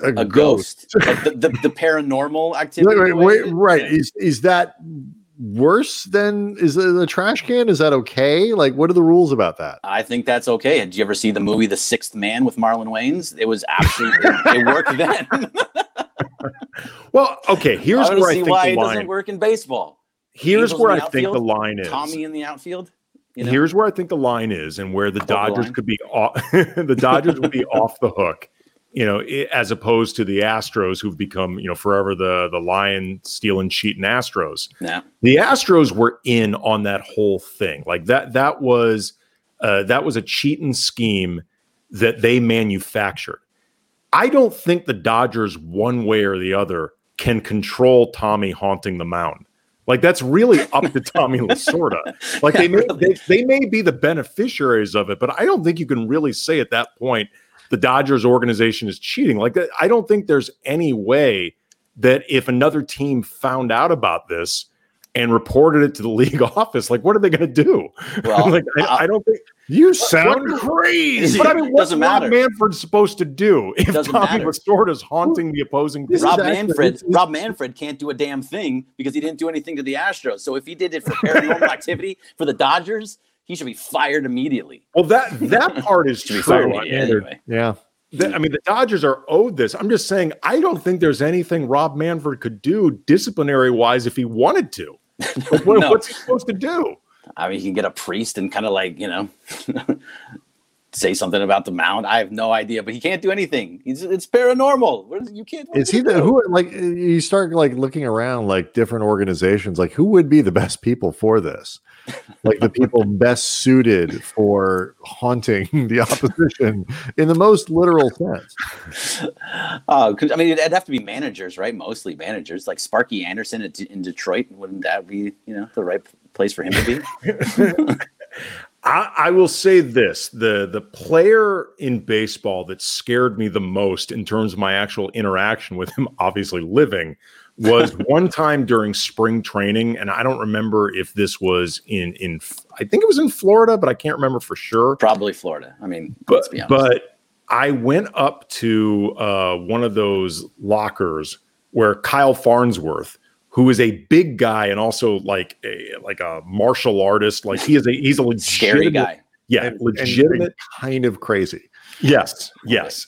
a, a ghost, like the, the, the paranormal activity. wait, the way wait, right. Is is that worse than is the, trash can? Is that okay? Like what are the rules about that? I think that's okay. Did you ever see the movie The Sixth Man with Marlon Wayans? It was absolutely it worked then. well, okay, here's I where I see think why the it doesn't line. work in baseball. Here's Angels where I the think the line is. Tommy in the outfield. You know? Here's where I think the line is, and where the Dodgers line. could be off, the Dodgers would be off the hook, you know, as opposed to the Astros, who've become, you know, forever the the lion stealing, cheating Astros. yeah. The Astros were in on that whole thing, like that. That was uh, that was a cheating scheme that they manufactured. I don't think the Dodgers, one way or the other, can control Tommy haunting the mound. Like that's really up to Tommy Lasorda. Like they may they, they may be the beneficiaries of it, but I don't think you can really say at that point the Dodgers organization is cheating. Like uh, I don't think there's any way that if another team found out about this and reported it to the league office, like what are they going to do? Well, like I, uh, I don't think You sound what- crazy. But I mean, what's Rob matter. Manfred supposed to do if Doesn't Tommy matter. is haunting the opposing This Rob Manfred, Rob Manfred can't do a damn thing because he didn't do anything to the Astros. So if he did it for paranormal activity for the Dodgers, he should be fired immediately. Well, that that part is Should be fired true. I mean, anyway. yeah. The- I mean, the Dodgers are owed this. I'm just saying, I don't think there's anything Rob Manfred could do disciplinary wise if he wanted to. What- No. What's he supposed to do? I mean, he can get a priest and kind of like, you know, say something about the mound. I have no idea, but he can't do anything. He's, it's paranormal. Is, you can't. Is he the who like you start like looking around like different organizations like who would be the best people for this? Like the people best suited for haunting the opposition in the most literal sense. Uh, I mean, it'd have to be managers, right? Mostly managers, like Sparky Anderson in Detroit. Wouldn't that be, you know, the right place for him to be? I, I will say this: the the player in baseball that scared me the most in terms of my actual interaction with him, obviously living, was one time during spring training, and I don't remember if this was in in I think it was in Florida, but I can't remember for sure. Probably Florida. I mean, but, let's be honest. but I went up to uh, one of those lockers where Kyle Farnsworth, who is a big guy and also like a like a martial artist, like he is a he's a legitimate Scary guy. yeah, And- and- legitimate. and kind of crazy. yes, yes.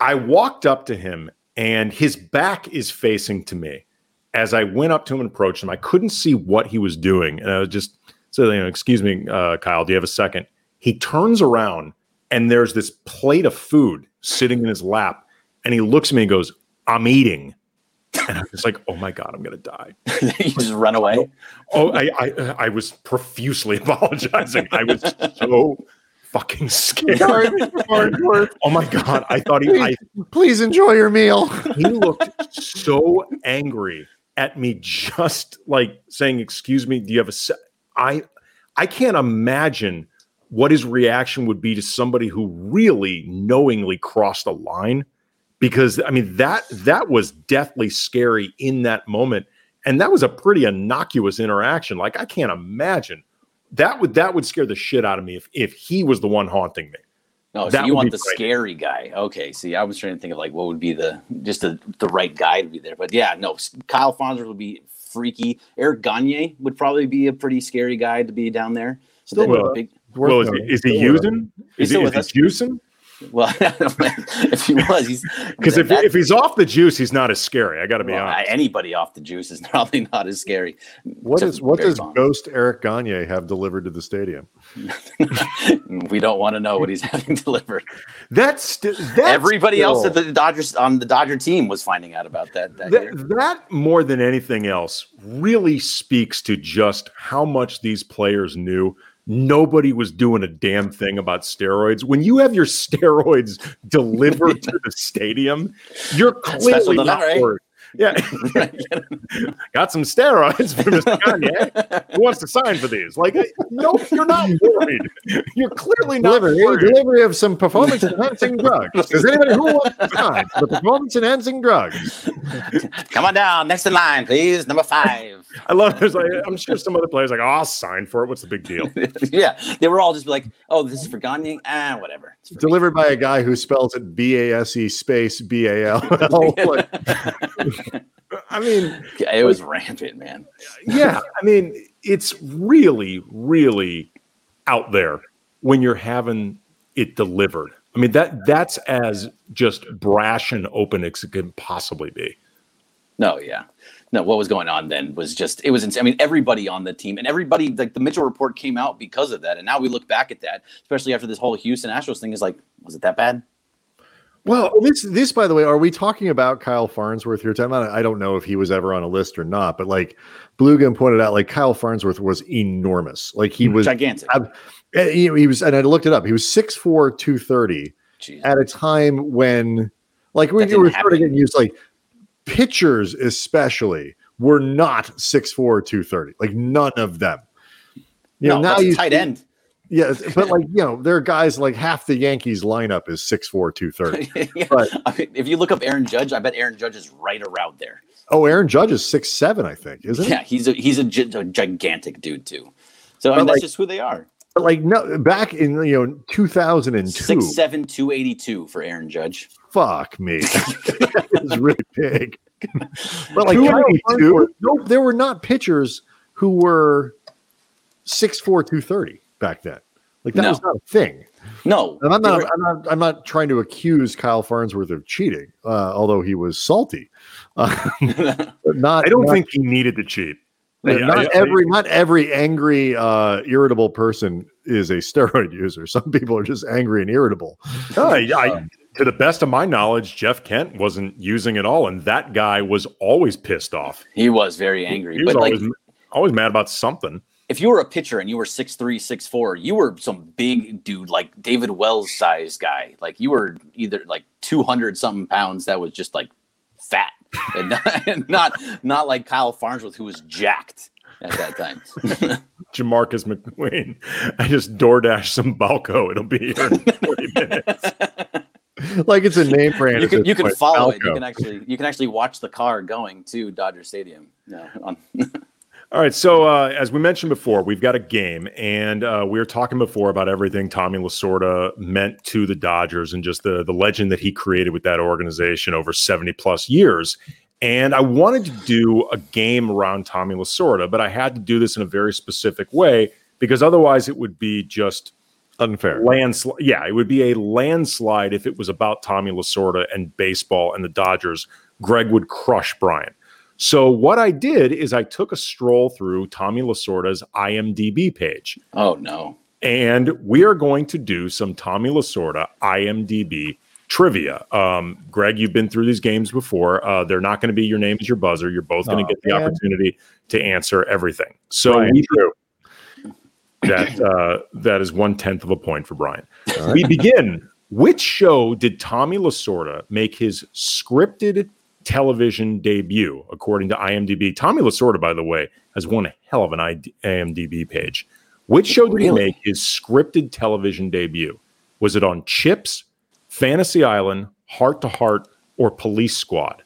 I walked up to him and his back is facing to me. As I went up to him and approached him, I couldn't see what he was doing, and I was just so you know, excuse me, uh, Kyle, do you have a second? He turns around and there's this plate of food sitting in his lap, and he looks at me and goes, "I'm eating," and I'm just like, "Oh my god, I'm gonna die." you just run away. Oh, I, I uh, I was profusely apologizing. I was so fucking scared. Oh my god! I thought he I, Please enjoy your meal. he looked so angry at me, just like saying, "Excuse me, do you have a?" Se-? I I can't imagine what his reaction would be to somebody who really knowingly crossed a line, because I mean that that was deathly scary in that moment, and that was a pretty innocuous interaction. Like I can't imagine that would that would scare the shit out of me if if he was the one haunting me. No, so That you want the great. scary guy. Okay. See, I was trying to think of like what would be the just the, the right guy to be there. But yeah, no, Kyle Farnsworth would be freaky. Eric Gagne would probably be a pretty scary guy to be down there. So Still then with big, Well, is he, is he using? Is he, still is he us. juicing? Well, if he was, he's Because if, if he's off the juice, he's not as scary. I got to be well, honest. anybody off the juice is probably not as scary. What Except what does Bonds. Ghost Eric Gagne have delivered to the stadium? we don't want to know what he's having delivered. That's, st- that's Everybody else still- at the Dodgers on the Dodger team was finding out about that that that, that more than anything else really speaks to just how much these players knew nobody was doing a damn thing about steroids when you have your steroids delivered to the stadium you're clearly not delivery. worried yeah got some steroids for Mr. Gagne. Who wants to sign for these? Like, no, you're not worried. You're clearly not Delivery, worried. delivery of some performance enhancing drugs. Does anybody who wants to sign for the performance enhancing drugs? Come on down, next in line, please. Number five. I love. There's like, I'm sure some other players like, oh, I'll sign for it. What's the big deal? yeah, they were all just like, "Oh, this is for Gagne." Ah, whatever. It's for me. Delivered by a guy who spells it B A S E space B A L. Like, I mean, Yeah, it was rampant, man. yeah, I mean, it's really, really out there when you're having it delivered. I mean that that's as just brash and open as it can possibly be. No, yeah. No, what was going on then was just it was insane. I mean, everybody on the team and everybody like the Mitchell report came out because of that. And now we look back at that, especially after this whole Houston Astros thing is like, was it that bad? Well, this this by the way, are we talking about Kyle Farnsworth here? I'm not, I don't know if he was ever on a list or not, but like Blugan pointed out, like Kyle Farnsworth was enormous. Like he was gigantic. ab- eh, he, he was, and I looked it up. He was 6'4", 230 Jeez. at a time when, like, we were starting happen. getting used, like pitchers especially were not 6'4", 230. Like none of them. You know, no, now that's a you tight end. Yeah, but like you know, there are guys like half the Yankees lineup is 6'4", 230. Yeah. But- I mean, if you look up Aaron Judge, I bet Aaron Judge is right around there. Oh, Aaron Judge is six seven, I think, isn't Yeah, it? he's a he's a, gi- a gigantic dude too. So I But mean, that's just who they are. But like no, back in you know two thousand and two. Six seven two eighty two for Aaron Judge. Fuck me, that is really big. But like 282? Kyle Farnsworth, no, there were not pitchers who were 6'4", 230 back then. Like that No. was not a thing. No, And I'm not, were- I'm not, I'm not trying to accuse Kyle Farnsworth of cheating, uh, although he was salty. Uh, not, I don't not- think he needed to cheat. Yeah, not I- every not every angry uh irritable person is a steroid user some people are just angry and irritable No, I, I- to the best of my knowledge, Jeff Kent wasn't using it all, and that guy was always pissed off. he was very angry. He was But like, always, always mad about something. If you were a pitcher and you were six three, six four, you were some big dude, like David Wells size guy. Like you were either like two hundred something pounds that was just like fat, and not, and not not like Kyle Farnsworth who was jacked at that time. Jamarcus McQueen. I just DoorDash some Balco. It'll be here in 40 minutes. like it's a name brand you can you can point, follow it. You can actually you can actually watch the car going to Dodger Stadium. No, on, All right. So, uh, as we mentioned before, we've got a game, and uh, we were talking before about everything Tommy Lasorda meant to the Dodgers and just the, the legend that he created with that organization over 70 plus years. And I wanted to do a game around Tommy Lasorda, but I had to do this in a very specific way because otherwise it would be just unfair landslide. Yeah, it would be a landslide if it was about Tommy Lasorda and baseball and the Dodgers. Greg would crush Brian. So what I did is I took a stroll through Tommy Lasorda's IMDb page, oh no. and we are going to do some Tommy Lasorda IMDb trivia. Um, Greg, you've been through these games before. Uh, they're not going to be your name is your buzzer. You're both going to Aw, get the man. opportunity to answer everything. So Brian, we that uh, that is one tenth of a point for Brian. We begin. Which show did Tommy Lasorda make his scripted television debut, according to IMDb? Tommy Lasorda, by the way, has one hell of an IMDb page. Which show did he make his scripted television debut? Was it on Chips, Fantasy Island, Heart to Heart, or Police Squad?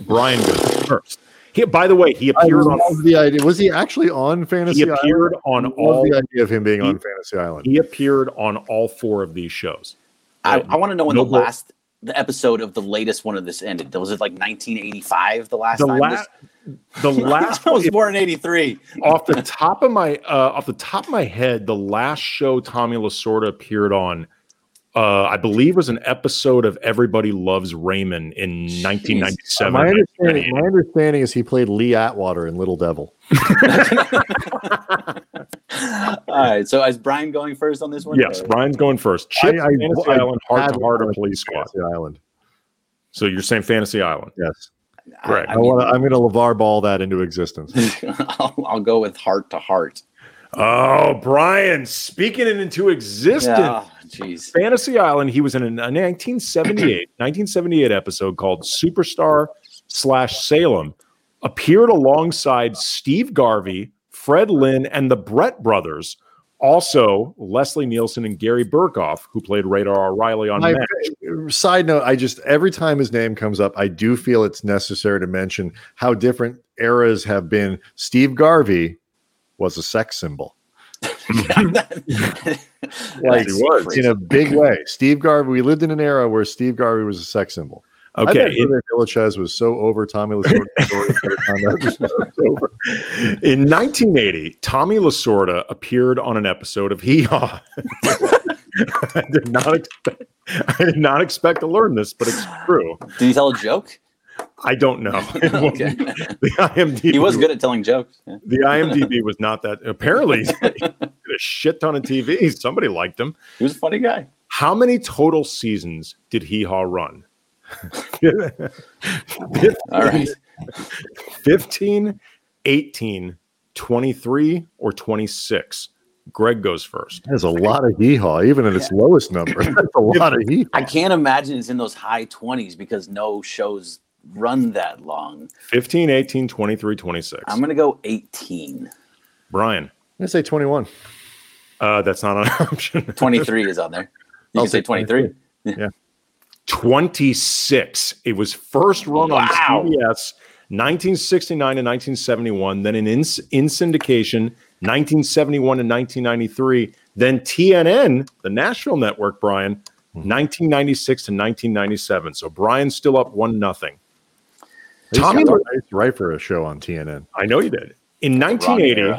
Brian goes first. He, by the way, he appeared on love the idea. Was he actually on Fantasy he appeared Island? on all the idea of him being he- on Fantasy Island. he appeared on all four of these shows. I, Uh, I want to know when no the last the episode of the latest one of this ended. Was it like 1985? The last The time. last, the last I was born in '83. off the top of my uh, off the top of my head, the last show Tommy Lasorda appeared on uh, I believe was an episode of Everybody Loves Raymond in 1997. my understanding, my understanding is he played Lee Atwater in Little Devil. All right. So is Brian going first on this one? Yes, Or- Brian's going first. Chip, I- I- Fantasy I Island, Heart to Heart, or Police Squad. Fantasy Island. So you're saying Fantasy Island? Yes, Correct. I, want. to. I'm going to LaVar Ball that into existence. I'll, I'll go with heart to heart. Oh, Brian, speaking it into existence. Yeah. Jeez. Fantasy Island, he was in a 1978, 1978 episode called Superstar slash Salem, appeared alongside Steve Garvey, Fred Lynn, and the Brett brothers. Also, Leslie Nielsen and Gary Burghoff, who played Radar O'Reilly on My Match. side note: I just every time his name comes up, I do feel it's necessary to mention how different eras have been. Steve Garvey was a sex symbol. like he was. in a big way. Steve Garvey. We lived in an era where Steve Garvey was a sex symbol. Okay, bet in, Jorge Villachez was so over Tommy Lasorda story by the time that was over. in 1980, Tommy Lasorda appeared on an episode of Hee Haw. I did not expect. I did not expect to learn this, but it's true. Did he tell a joke? I don't know. okay. the IMDb He was good at telling jokes. Yeah. The IMDb was not that. Apparently, he did a shit ton of TV. Somebody liked him. He was a funny guy. How many total seasons did Hee Haw run? All right. 15, 18, 23, or 26? Greg goes first. There's a lot of hee haw, even at its lowest number. That's a lot of hee I can't imagine it's in those high 20s because no shows run that long. 15, 18, 23, 26. I'm going to go 18. Brian, I'm gonna say 21. uh, that's not an option. 23 is on there. You I'll can say take 23. 26. It was first run Wow. on CBS 1969 to 1971, then in, in, in syndication 1971 and 1993, then TNN, the national network, Brian, 1996 to 1997. So Brian's still up one nothing. Tommy, Tommy was right for a show on TNN. I know you did. In 1980,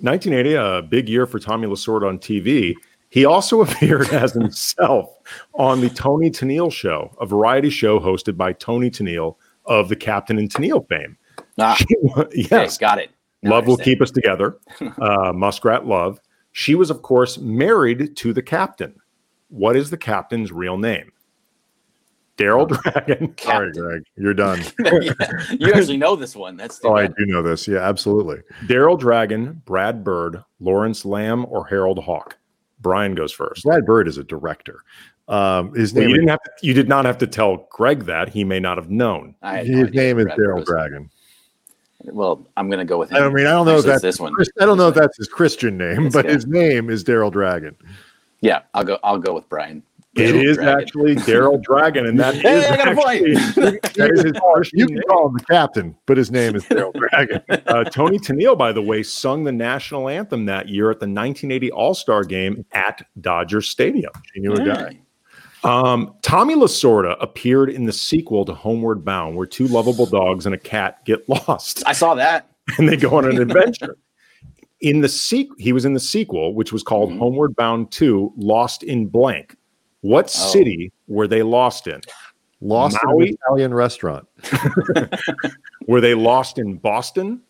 1980, a big year for Tommy Lasorda on TV. He also appeared as himself on the Toni Tennille Show, a variety show hosted by Toni Tennille of the Captain and Tennille fame. Ah, yes, okay, got it. Now Love will keep us together. Uh, Muskrat Love. She was, of course, married to the captain. What is the captain's real name? Daryl Dragon. Sorry, Greg. You're done. you actually know this one. That's the Oh, I do know this. Yeah, absolutely. Daryl Dragon, Brad Bird, Lawrence Lamb, or Harold Hawk? Brian goes first. Brad Bird is a director. Um, his Well, name, you didn't have to, you did not have to tell Greg that he may not have known. I had no his name is Daryl Dragon. Well, I'm going to go with him. I mean, I don't know if that's this one. I don't know if that's his Christian name, This but guy. his name is Daryl Dragon. Yeah, I'll go. I'll go with Brian. It is Dragon. actually Daryl Dragon, and that is Hey, I got a actually- point. that is his Christian You can name. call him the captain, but his name is Daryl Dragon. Uh, Toni Tennille, by the way, sung the national anthem that year at the 1980 All Star Game at Dodger Stadium. She knew a guy. Um, Tommy Lasorda appeared in the sequel to Homeward Bound, where two lovable dogs and a cat get lost I saw that. and they go on an adventure. In the sequel, he was in the sequel, which was called Mhm. Homeward Bound 2 Lost in Blank. What Oh. city were they lost in? Lost in an Italian restaurant. Were they lost in Boston,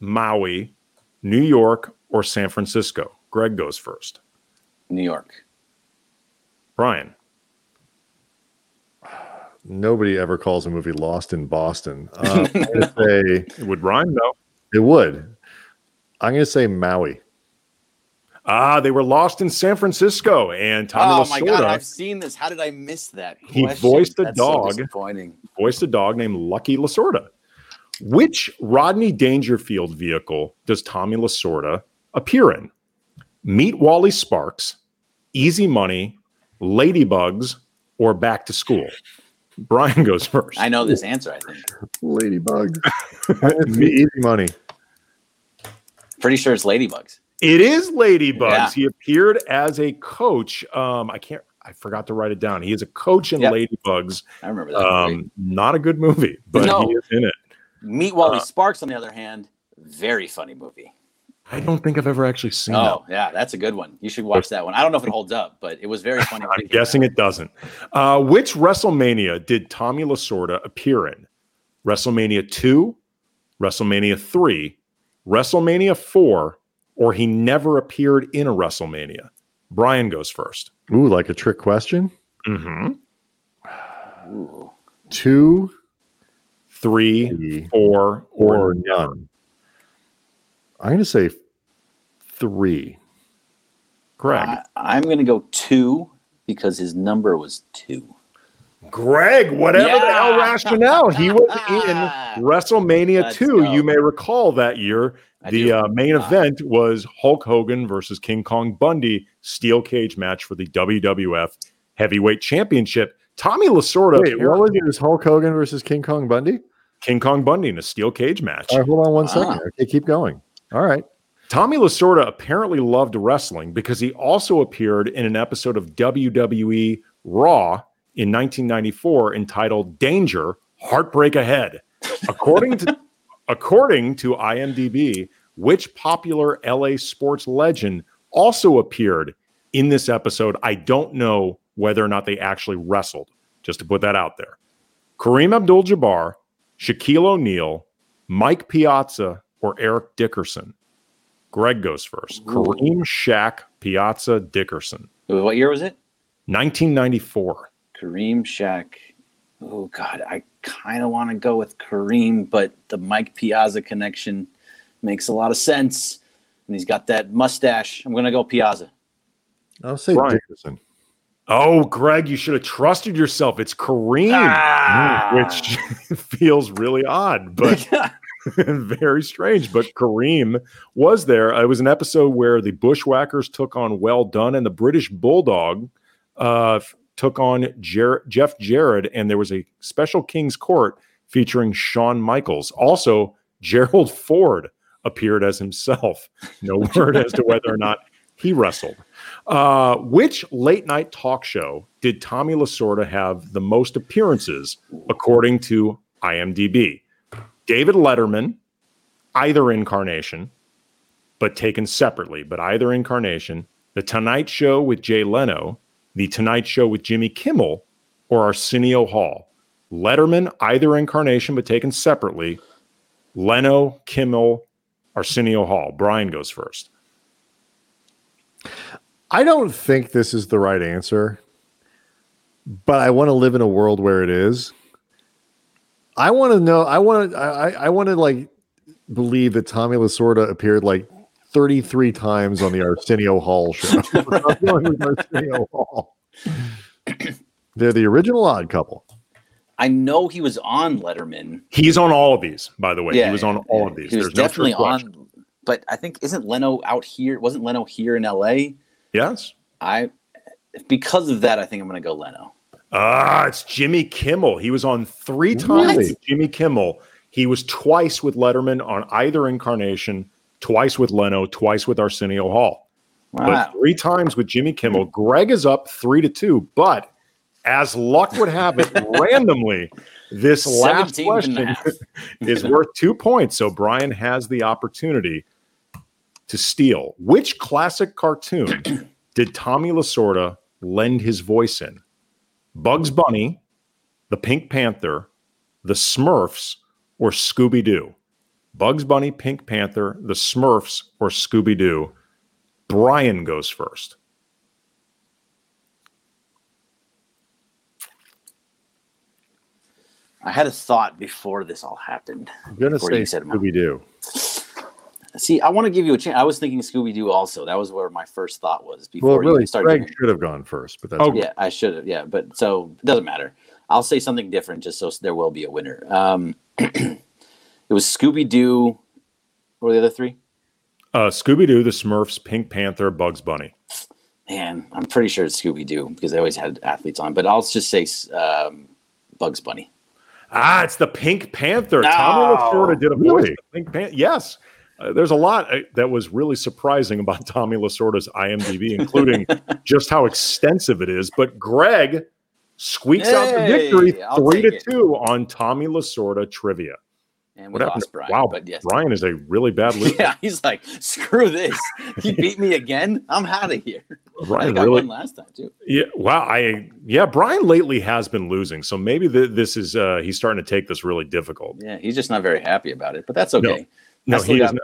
Maui, New York, or San Francisco? Greg goes first. New York. Brian. Nobody ever calls a movie Lost in Boston. Uh, I'm going to say It would rhyme though. it would. I'm going to say Maui. Ah, they were lost in San Francisco, and Tommy oh Lasorda my god, I've seen this. How did I miss that? He voiced a That's so dog. disappointing. voiced a dog named Lucky Lasorda. Which Rodney Dangerfield vehicle does Tommy Lasorda appear in? Meet Wally Sparks, Easy Money, Ladybugs, or Back to School? Brian goes first. I know this answer. I think. Ladybugs. Easy money. Pretty sure it's ladybugs. It is Ladybugs. Yeah. He appeared as a coach. Um, I can't. I forgot to write it down. He is a coach in Yep. Ladybugs. I remember that. movie. Um, not a good movie, but No. he is in it. Meet Wally uh, Sparks, on the other hand, very funny movie. I don't think I've ever actually seen Oh, yeah, that's a good one. You should watch that one. I don't know if it holds up, but it was very funny. I'm guessing it doesn't. Uh, which WrestleMania did Tommy Lasorda appear in? WrestleMania 2, WrestleMania 3, WrestleMania 4, or he never appeared in a WrestleMania? Brian goes first. Ooh, like a trick question. Mm-hmm. Ooh. Two Three, three, four, or or none. I'm going to say three. Greg. I, I'm going to go two because his number was two. Greg, whatever the hell rationale, he was in WrestleMania Let's 2. go. You may recall that year, I the uh, main Ah. event was Hulk Hogan versus King Kong Bundy steel cage match for the WWF Heavyweight Championship. Tommy Lasorda, Wait, what was it? It was Hulk Hogan versus King Kong Bundy? King Kong Bundy in a steel cage match. All right, hold on one Ah. second. Okay, keep going. All right. Tommy Lasorda apparently loved wrestling because he also appeared in an episode of WWE Raw in 1994 entitled Danger Heartbreak Ahead. According to according to IMDb, which popular LA sports legend also appeared in this episode? I don't know whether or not they actually wrestled, just to put that out there. Kareem Abdul Jabbar, Shaquille O'Neal, Mike Piazza, or Eric Dickerson? Greg goes first. Ooh. Kareem, Shaq, Piazza, Dickerson. What year was it? 1994. Kareem Shaq. Oh God, I kind of want to go with Kareem, but the Mike Piazza connection makes a lot of sense, and he's got that mustache. I'm gonna go Piazza. I'll say Brian. Dickerson. Oh, Greg, you should have trusted yourself. It's Kareem, Ah! which feels really odd, but very strange. But Kareem was there. It was an episode where the Bushwhackers took on Well Done, and the British Bulldog uh, f- took on Jer- Jeff Jarrett, and there was a special King's Court featuring Shawn Michaels. Also, Gerald Ford appeared as himself. No word as to whether or not he wrestled. Uh, which late night talk show did Tommy Lasorda have the most appearances, according to IMDb? David Letterman, either incarnation, but taken separately, but either incarnation. The Tonight Show with Jay Leno, The Tonight Show with Jimmy Kimmel, or Arsenio Hall. Letterman, either incarnation, but taken separately. Leno, Kimmel, Arsenio Hall. Brian goes first. I don't think this is the right answer, but I want to live in a world where it is. I want to know. I want to. I, I want to like believe that Tommy Lasorda appeared like 33 times on the Arsenio Hall show. Going with Arsenio Hall. They're the original odd couple. I know he was on Letterman. He's on all of these, by the way. he was on all yeah. of these. He was There's definitely trick question. on. But I think isn't Leno out here? Wasn't Leno here in L.A.? Yes. I because of that, I think I'm gonna go Leno. Ah, it's Jimmy Kimmel. He was on three times Really? with Jimmy Kimmel. He was twice with Letterman on either incarnation, twice with Leno, twice with Arsenio Hall. But three times with Jimmy Kimmel. Greg is up three to two, but as luck would have it, randomly, this last 17 and a question is worth two points. So Brian has the opportunity to steal. Which classic cartoon did Tommy Lasorda lend his voice in? Bugs Bunny, the Pink Panther, the Smurfs, or Scooby Doo? Bugs Bunny, Pink Panther, the Smurfs, or Scooby Doo? Brian goes first. I had a thought before this all happened. I'm gonna say you. Scooby Doo. See, I want to give you a chance. I was thinking Scooby Doo also. That was where my first thought was before Well, you really, even started. Greg doing- should have gone first, but that's Oh, Yeah, I should have. Yeah, but so it doesn't matter. I'll say something different just so there will be a winner. Um, it was Scooby Doo. What were the other three? Uh, Scooby Doo, the Smurfs, Pink Panther, Bugs Bunny. Man, I'm pretty sure it's Scooby Doo because they always had athletes on. But I'll just say um, Bugs Bunny. Ah, it's the Pink Panther. No. Tommy Lasorda did a voice. Really? Pink Panther. Yes. Uh, there's a lot uh, that was really surprising about Tommy Lasorda's IMDb, including just how extensive it is. But Greg squeaks out the victory I'll three to it. two on Tommy Lasorda trivia. And we What happened? lost to- Brian. wow, But yes. Brian is a really bad loser. Yeah, he's like, screw this. He beat me again. I'm out of here. I Brian think I really won last time too. Yeah, wow. I yeah, Brian lately has been losing, so maybe th- this is uh he's starting to take this really difficult. Yeah, he's just not very happy about it, but that's okay. No, still he got- is not,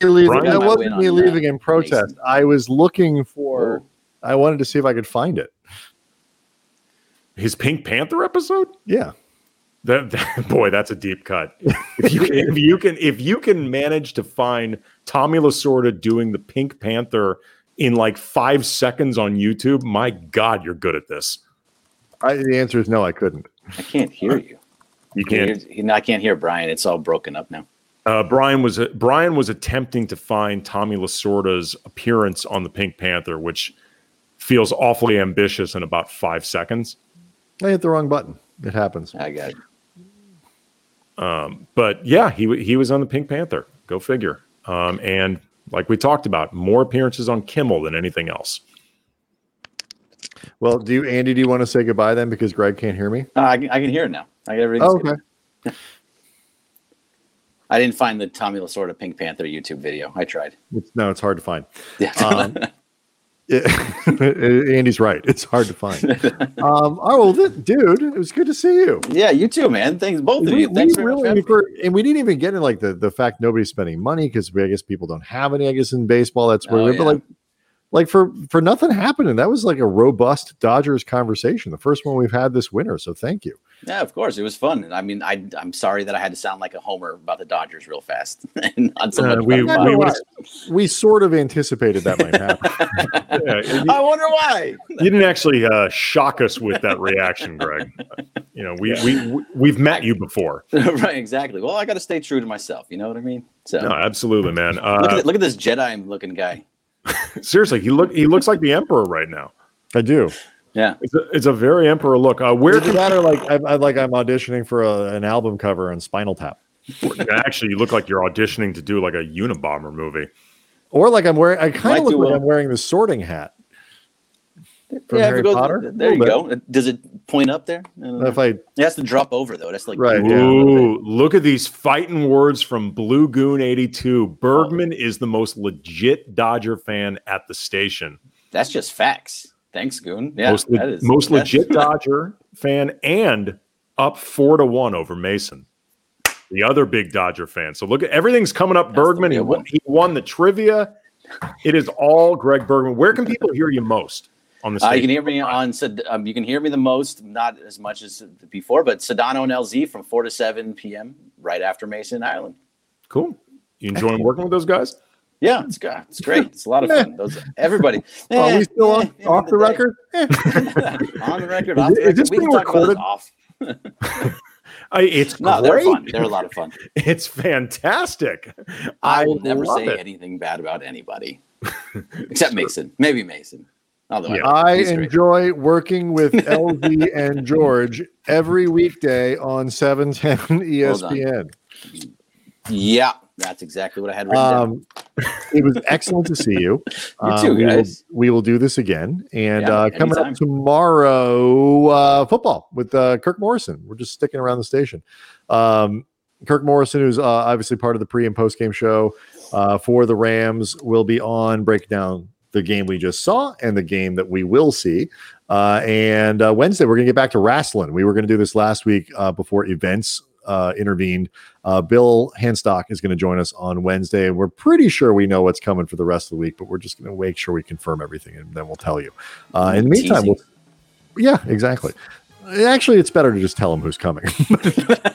You're leaving. Brian- That wasn't me uh, leaving in protest. Mason. I was looking for. I wanted to see if I could find it. his Pink Panther episode. Yeah. That, that- boy, that's a deep cut. If you, if you can if you can manage to find Tommy Lasorda doing the Pink Panther in like five seconds on YouTube, my God, you're good at this. I, the answer is no. I couldn't. I can't hear you. You can't. He- he- I can't hear Brian. It's all broken up now. Uh, Brian was Brian was attempting to find Tommy Lasorda's appearance on the Pink Panther, which feels awfully ambitious in about five seconds. I hit the wrong button. It happens. I got it. Um, but yeah, he he was on the Pink Panther. Go figure. Um, and like we talked about, more appearances on Kimmel than anything else. Well, do you, Andy? Do you want to say goodbye then because Greg can't hear me? Uh, I, can, I can hear it now. I got everything. Oh, okay. I didn't find the Tommy Lasorda Pink Panther YouTube video. I tried. It's, no, it's hard to find. Yeah. Um, Yeah, Andy's right. It's hard to find. Um, oh well, dude, it was good to see you. yeah, you too, man. Thanks, both of you. Thanks very really, for for, and we didn't even get in like the the fact nobody's spending money because I guess people don't have any. I guess in baseball, that's where. Oh, we're yeah. But like, like for for nothing happening, that was like a robust Dodgers conversation, the first one we've had this winter. So thank you. Me. Yeah, of course. It was fun. I mean, I, I'm sorry that I had to sound like a homer about the Dodgers real fast. and not so Uh, much we- about we mine. We sort of anticipated that might happen. Yeah, you, I wonder why. you didn't actually uh, shock us with that reaction, Greg. You know, we we we've met you before. right, exactly. Well, I got to stay true to myself. You know what I mean? So No, absolutely, man. look, at, Uh, look at this Jedi looking guy. seriously, he look he looks like the emperor right now. I do. Yeah. It's a, it's a very emperor look. Uh, where Either that or like I, I like I'm auditioning for a, an album cover and Spinal Tap, actually you look like you're auditioning to do like a Unabomber movie. or like I'm wearing. I kind Might of look like well. I'm wearing the Sorting Hat from yeah, Harry it goes- Potter. There you A little go. Does it point up there? I. If I It has to drop over though. That's like Right, yeah. Ooh, look at these fighting words from Blue Goon 82. Bergman is the most legit Dodger fan at the station. That's just facts. Thanks, Goon. Yeah, most le- that is most legit Dodger fan and up four to one over Mason, the other big Dodger fan. So look at everything's coming up. That's Bergman, he won, he won the trivia. It is all Greg Bergman. Where can people hear you most on the Uh, you can hear me on. Um, you can hear me the most, not as much as before, but Sedano and LZ from four to seven p.m. right after Mason Island. cool. You enjoying working with those guys? Yeah, it's good. It's great. It's a lot of fun. Those everybody. are Eh, we still eh, on, off the day. record? Eh. on the record. Is Off it- the is this we being talk about this recorded? off. I, it's No, they're fun. They're a lot of fun. It's fantastic. I will never say it. anything bad about anybody, except Mason. Maybe Mason. Although Yeah. I he's great. enjoy working with LZ and George every weekday on E 710 ESPN. Yeah, that's exactly what I had written down. Um, it was excellent to see you. You too, we will- We will, do this again. And Yeah, uh, coming anytime. up tomorrow, uh, football with uh, Kirk Morrison. We're just sticking around the station. Um, Kirk Morrison, who's uh, obviously part of the pre and post game show uh, for the Rams, will be on breakdown the game we just saw and the game that we will see. Uh, and uh, Wednesday, we're going to get back to wrestling. We were going to do this last week uh, before events uh, intervened. Uh, Bill Hanstock is going to join us on Wednesday, and we're pretty sure we know what's coming for the rest of the week, but we're just going to make sure we confirm everything, and then we'll tell you. Uh, in the meantime, we'll, yeah, exactly. Actually, it's better to just tell them who's coming.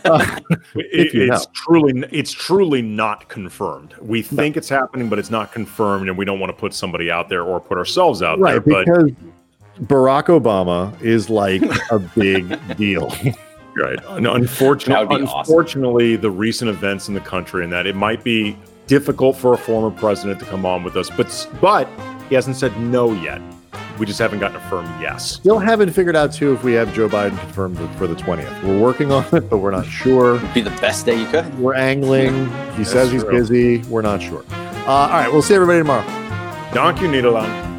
Uh, It- it's know. truly it's truly not confirmed. We think it's happening, but it's not confirmed, and we don't want to put somebody out there or put ourselves out right, there. But because Barack Obama is like a big deal. Right, Un- That unfortunately, awesome. unfortunately, the recent events in the country and that it might be difficult for a former president to come on with us, but but he hasn't said no yet. We just haven't gotten a firm yes. Still haven't figured out too if we have Joe Biden confirmed for the twentieth. We're working on it, but we're not sure. Be the best day you could. We're angling. He says he's true. busy. We're not sure. Uh, all right, we'll see everybody tomorrow. Dank you, Nederland.